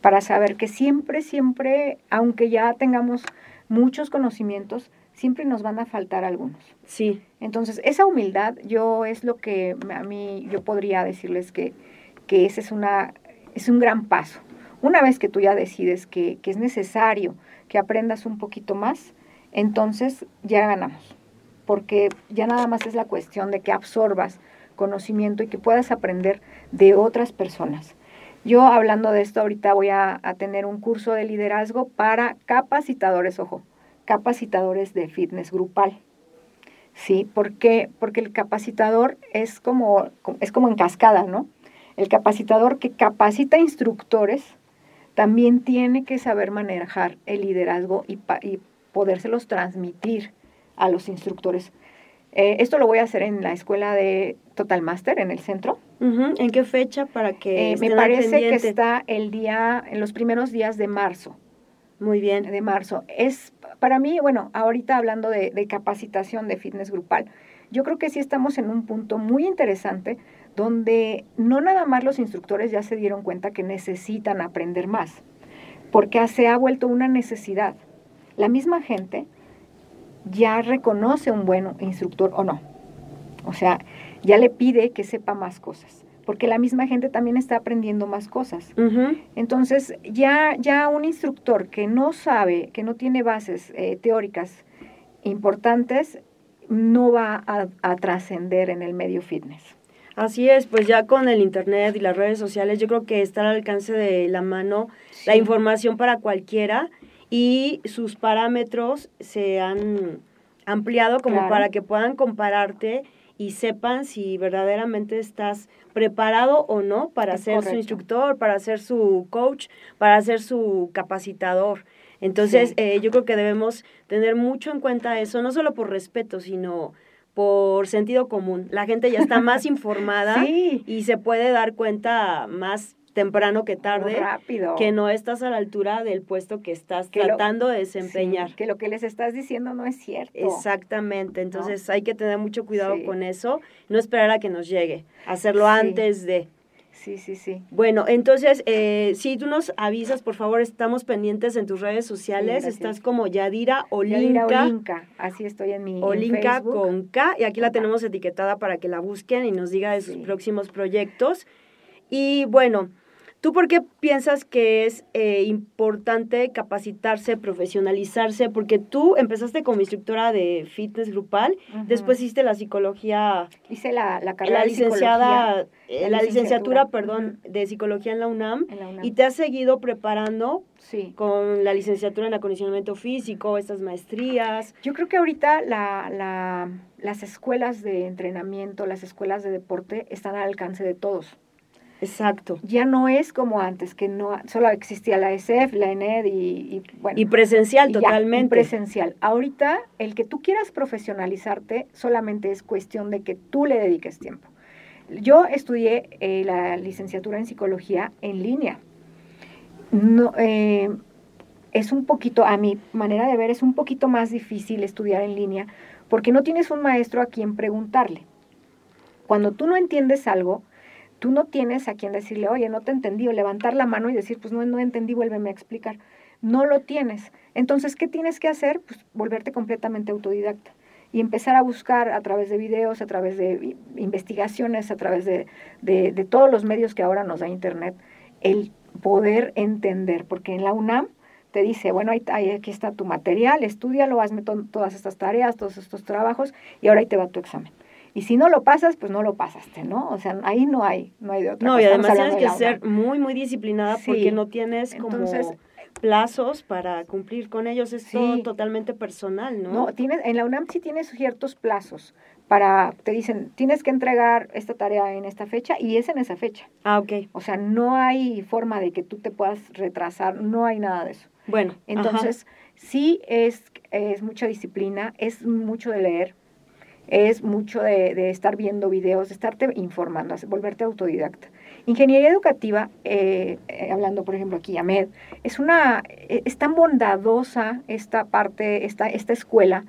para saber que siempre, siempre, aunque ya tengamos muchos conocimientos, siempre nos van a faltar algunos. Sí. Entonces, esa humildad yo es lo que a mí yo podría decirles que, que ese es, una, es un gran paso. Una vez que tú ya decides que, que es necesario que aprendas un poquito más, entonces ya ganamos. Porque ya nada más es la cuestión de que absorbas conocimiento y que puedas aprender de otras personas. Yo hablando de esto, ahorita voy a, tener un curso de liderazgo para capacitadores, ojo, capacitadores de fitness grupal. ¿Sí? ¿Por qué? Porque el capacitador es como, es como en cascada, ¿no? El capacitador que capacita instructores también tiene que saber manejar el liderazgo y, y podérselos transmitir a los instructores. Eh, esto lo voy a hacer en la escuela de Total Master, en el centro. Uh -huh. ¿En qué fecha para que eh, Me parece que está el día, en los primeros días de marzo. Muy bien. De marzo. Es, para mí, bueno, ahorita hablando de, de capacitación de fitness grupal, yo creo que sí estamos en un punto muy interesante donde no nada más los instructores ya se dieron cuenta que necesitan aprender más, porque se ha vuelto una necesidad. La misma gente ya reconoce un buen instructor o no. O sea, ya le pide que sepa más cosas, porque la misma gente también está aprendiendo más cosas. Uh -huh. Entonces, ya, ya un instructor que no sabe, que no tiene bases eh, teóricas importantes, no va a, a trascender en el medio fitness. Así es, pues ya con el internet y las redes sociales, yo creo que está al alcance de la mano sí. la información para cualquiera y sus parámetros se han ampliado como Claro. para que puedan compararte y sepan si verdaderamente estás preparado o no para Es ser su instructor, para ser su coach, para ser su capacitador. Entonces, Sí. eh, yo creo que debemos tener mucho en cuenta eso, no solo por respeto, sino por sentido común. La gente ya está más informada Sí. y se puede dar cuenta más temprano que tarde rápido. que no estás a la altura del puesto que estás Que lo- tratando de desempeñar. Sí, que lo que les estás diciendo no es cierto. Exactamente, entonces hay que tener mucho cuidado Sí. con eso, no esperar a que nos llegue, hacerlo Sí. antes de. Sí, sí, sí. Bueno, entonces, eh, si tú nos avisas, por favor, estamos pendientes en tus redes sociales, estás como Yadira Yadira Olinka, Olinka, así estoy en mi Olinka con K, y aquí la tenemos etiquetada para que la busquen y nos diga de sus Sí. próximos proyectos. Y bueno, ¿tú por qué piensas que es eh, importante capacitarse, profesionalizarse? Porque tú empezaste como instructora de fitness grupal, después hiciste la psicología, Hice la, la carrera la de licenciada, psicología eh, la la licenciatura, licenciatura. perdón, de psicología en la UNAM, en la UNAM. y te has seguido preparando Sí. con la licenciatura en acondicionamiento físico, estas maestrías. Yo creo que ahorita la, la, las escuelas de entrenamiento, las escuelas de deporte están al alcance de todos. Exacto. Ya no es como antes, que no solo existía la ESEF, la ENED y, y bueno. Y presencial y ya, y totalmente. presencial. Ahorita, el que tú quieras profesionalizarte solamente es cuestión de que tú le dediques tiempo. Yo estudié eh, la licenciatura en psicología en línea. No, eh, es un poquito, a mi manera de ver, es un poquito más difícil estudiar en línea porque no tienes un maestro a quien preguntarle. Cuando tú no entiendes algo, tú no tienes a quien decirle, oye, no te entendí, o levantar la mano y decir, pues no, no entendí, vuélveme a explicar. No lo tienes. Entonces, ¿qué tienes que hacer? Pues volverte completamente autodidacta y empezar a buscar a través de videos, a través de investigaciones, a través de, todos los medios que ahora nos da Internet, el poder entender, porque en la UNAM te dice, bueno, ahí, aquí está tu material, estúdialo, hazme to- todas estas tareas, todos estos trabajos, y ahora ahí te va tu examen. Y si no lo pasas, pues no lo pasaste, ¿no? O sea, ahí no hay, no hay de otra. No, cosa. y además tienes que ser muy, muy disciplinada Sí. porque no tienes como Entonces, plazos para cumplir con ellos. Es todo totalmente personal, ¿no? No, tienes, en la UNAM sí tienes ciertos plazos para, te dicen, tienes que entregar esta tarea en esta fecha y es en esa fecha. Ah, ok. O sea, no hay forma de que tú te puedas retrasar, no hay nada de eso. Bueno, Entonces, sí es, es mucha disciplina, es mucho de leer, es mucho de, de estar viendo videos, de estarte informando, volverte autodidacta. Ingeniería educativa, eh, eh, hablando por ejemplo aquí, AMED, es, una, eh, es tan bondadosa esta parte, esta, esta escuela,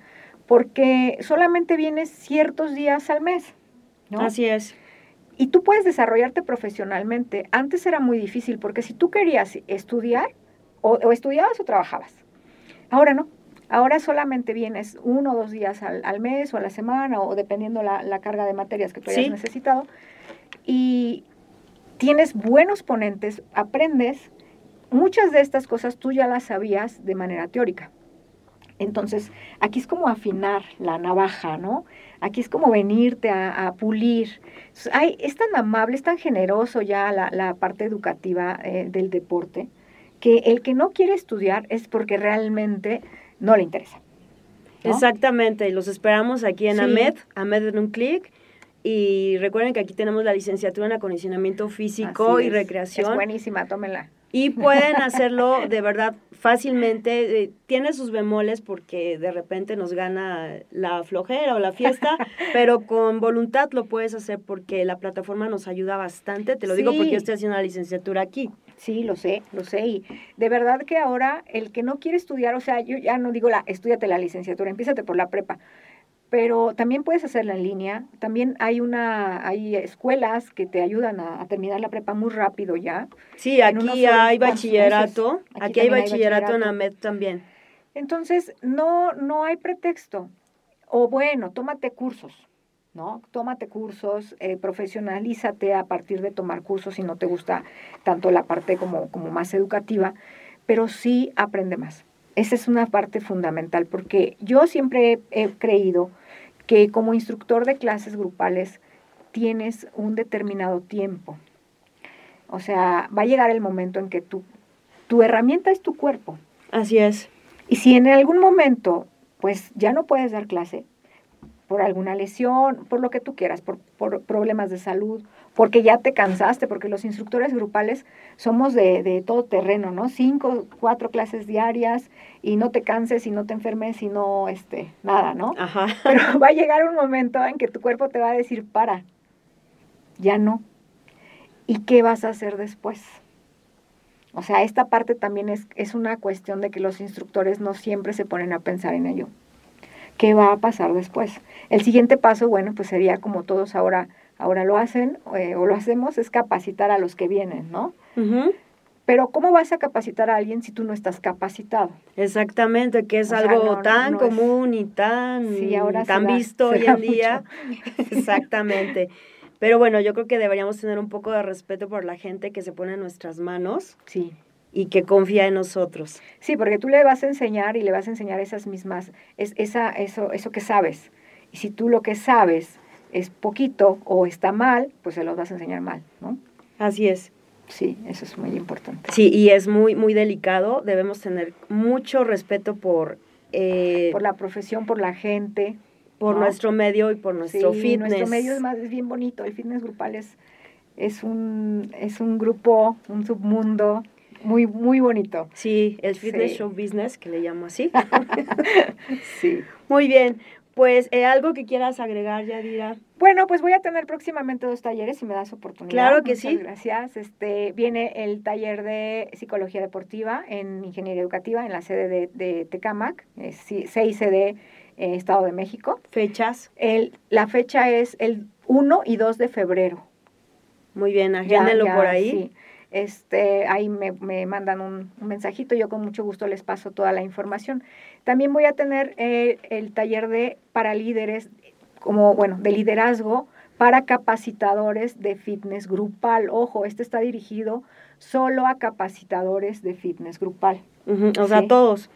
porque solamente vienes ciertos días al mes. ¿no? así es. y tú puedes desarrollarte profesionalmente. Antes era muy difícil porque si tú querías estudiar, o, o estudiabas o trabajabas. Ahora no. Ahora solamente vienes uno o dos días al, al mes o a la semana o dependiendo la, la carga de materias que tú hayas Sí. necesitado. Y tienes buenos ponentes, aprendes. Muchas de estas cosas tú ya las sabías de manera teórica. Entonces, aquí es como afinar la navaja, ¿no? Aquí es como venirte a, a pulir. Ay, es tan amable, es tan generoso ya la, la parte educativa eh, del deporte, que el que no quiere estudiar es porque realmente no le interesa. ¿no? Exactamente, los esperamos aquí en Sí. AMED, AMED en un clic. Y recuerden que aquí tenemos la licenciatura en acondicionamiento físico Así y es. recreación. Es buenísima, tómenla. Y pueden hacerlo de verdad fácilmente. Eh, tiene sus bemoles porque de repente nos gana la flojera o la fiesta, pero con voluntad lo puedes hacer porque la plataforma nos ayuda bastante. Te lo digo porque yo estoy haciendo la licenciatura aquí. Sí, lo sé, lo sé. Y de verdad que ahora el que no quiere estudiar, o sea, yo ya no digo la, estudiate la licenciatura, empiézate por la prepa. Pero también puedes hacerla en línea. También hay una, hay escuelas que te ayudan a, a terminar la prepa muy rápido ya. Sí, aquí hay meses. bachillerato. Aquí Aquí, hay también hay bachillerato en bachillerato. AMED también. Entonces, no, no hay pretexto. O bueno, tómate cursos, ¿no? Tómate cursos, eh, profesionalízate a partir de tomar cursos si no te gusta tanto la parte como, como más educativa, pero sí aprende más. Esa es una parte fundamental porque yo siempre he, he creído que como instructor de clases grupales tienes un determinado tiempo. O sea, va a llegar el momento en que tu, tu herramienta es tu cuerpo. Así es. Y si en algún momento, pues ya no puedes dar clase por alguna lesión, por lo que tú quieras, por, por problemas de salud, porque ya te cansaste, porque los instructores grupales somos de, de todo terreno, ¿no? Cinco, cuatro clases diarias y no te canses y no te enfermes y no, este, nada, ¿no? Ajá. Pero va a llegar un momento en que tu cuerpo te va a decir, para, ya no. ¿Y qué vas a hacer después? O sea, esta parte también es, es una cuestión de que los instructores no siempre se ponen a pensar en ello. ¿Qué va a pasar después? El siguiente paso, bueno, pues sería como todos ahora, ahora lo hacen eh, o lo hacemos, es capacitar a los que vienen, ¿no? Pero ¿cómo vas a capacitar a alguien si tú no estás capacitado? Exactamente, que es O algo no- tan no común y tan, Sí, ahora se tan da- visto hoy en día. Exactamente. Pero bueno, yo creo que deberíamos tener un poco de respeto por la gente que se pone en nuestras manos Sí, y que confía en nosotros. Sí, porque tú le vas a enseñar y le vas a enseñar esas mismas, es, esa, eso, eso que sabes. Y si tú lo que sabes es poquito o está mal, pues se los vas a enseñar mal, ¿no? Así es. Sí, eso es muy importante. Sí, y es muy, muy delicado. Debemos tener mucho respeto por, eh, Por la profesión, por la gente. por ¿no? nuestro medio y por nuestro sí, fitness. nuestro medio es, más, es bien bonito. El fitness grupal es, es, un, es un grupo, un submundo muy, muy bonito. Sí, el fitness Sí. show business, que le llamo así. Sí. Muy bien. Pues eh, algo que quieras agregar, Yadira. Bueno, pues voy a tener próximamente dos talleres si me das oportunidad. Claro que Muchas sí. Gracias. Este viene el taller de psicología deportiva en ingeniería educativa en la sede de, de Tecamac, eh, CICD eh, Estado de México. Fechas. El, la fecha es el 1 y 2 de febrero. Muy bien, ya, por ahí. sí. Este, ahí me, me mandan un, un mensajito, yo con mucho gusto les paso toda la información. También voy a tener eh, el taller de para líderes, como bueno, de liderazgo para capacitadores de fitness grupal. Ojo, este está dirigido solo a capacitadores de fitness grupal. O sea, todos.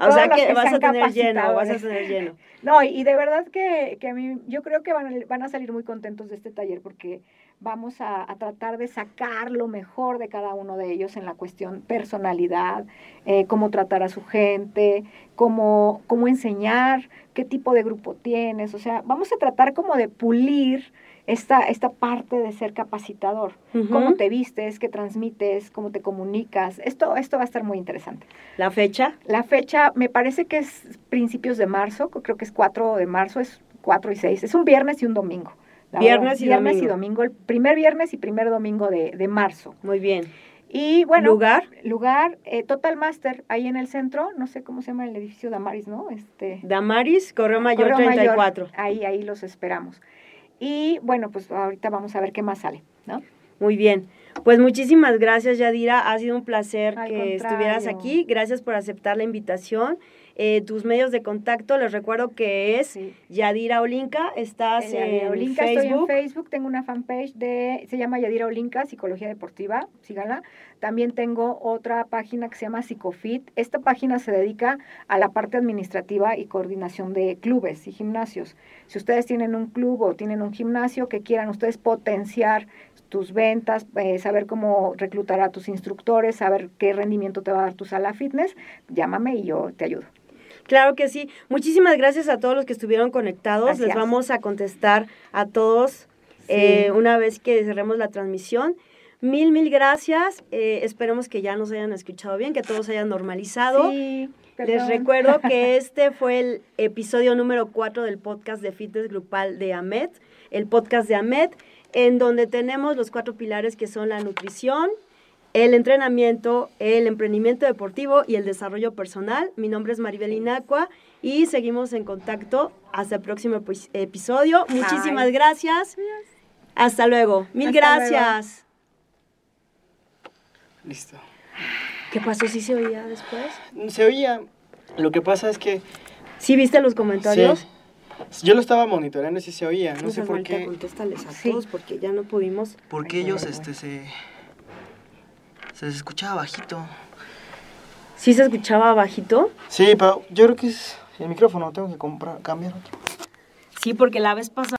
o sea que, que vas a tener lleno, vas a capacitadores. tener lleno. No, y, de verdad que, que a mí, yo creo que van, van a salir muy contentos de este taller porque vamos a, a tratar de sacar lo mejor de cada uno de ellos en la cuestión personalidad, eh, cómo tratar a su gente, cómo, cómo enseñar, qué tipo de grupo tienes. O sea, vamos a tratar como de pulir esta, esta parte de ser capacitador. Cómo te vistes, qué transmites, cómo te comunicas. Esto, esto va a estar muy interesante. La fecha. La fecha me parece que es principios de marzo, creo que es 4 de marzo, es 4 y 6, es un viernes y un domingo. La Viernes y viernes domingo. y domingo, el primer viernes y primer domingo de, de marzo. Muy bien. Y bueno, Lugar. lugar eh, Total Master, ahí en el centro, no sé cómo se llama el edificio Damaris, ¿no? Este, Damaris, Correo Mayor Correo Mayor, 34. ahí, ahí los esperamos. Y bueno, pues ahorita vamos a ver qué más sale, ¿no? Muy bien. Pues muchísimas gracias, Yadira. Ha sido un placer Al que contrario. estuvieras aquí. Gracias por aceptar la invitación. Eh, tus medios de contacto, les recuerdo que es Sí. Yadira Olinka. Estás En Yadira en Olinka, estoy en Facebook. Facebook, tengo una fanpage de, se llama Yadira Olinka, Psicología Deportiva, síganla. También tengo otra página que se llama Psicofit. Esta página se dedica a la parte administrativa y coordinación de clubes y gimnasios. Si ustedes tienen un club o tienen un gimnasio que quieran ustedes potenciar tus ventas, eh, saber cómo reclutar a tus instructores, saber qué rendimiento te va a dar tu sala fitness, llámame y yo te ayudo. Claro que sí. Muchísimas gracias a todos los que estuvieron conectados. Les vamos a contestar a todos Sí. eh, una vez que cerremos la transmisión. Mil, mil gracias. Eh, esperemos que ya nos hayan escuchado bien, que todos hayan normalizado. Sí, Les recuerdo que este fue el episodio número 4 del podcast de Fitness Grupal de AMED, el podcast de AMED, en donde tenemos los cuatro pilares que son la nutrición, el entrenamiento, el emprendimiento deportivo y el desarrollo personal. Mi nombre es Maribel Inacua y seguimos en contacto hasta el próximo epi- episodio. Muchísimas Bye. gracias. Hasta luego. Mil Hasta luego. gracias. Listo. ¿Qué pasó? ¿Sí se oía después? Se oía. Lo que pasa es que. ¿Sí viste los comentarios? Sí, yo lo estaba monitoreando y sí se oía. No sé seas por qué. contéstales a Sí. todos porque ya no pudimos. Porque ellos este se. Se les escuchaba bajito. ¿Sí se escuchaba bajito? Sí, pero yo creo que es el micrófono. Tengo que comprar, cambiar otro. Sí, porque la vez pasada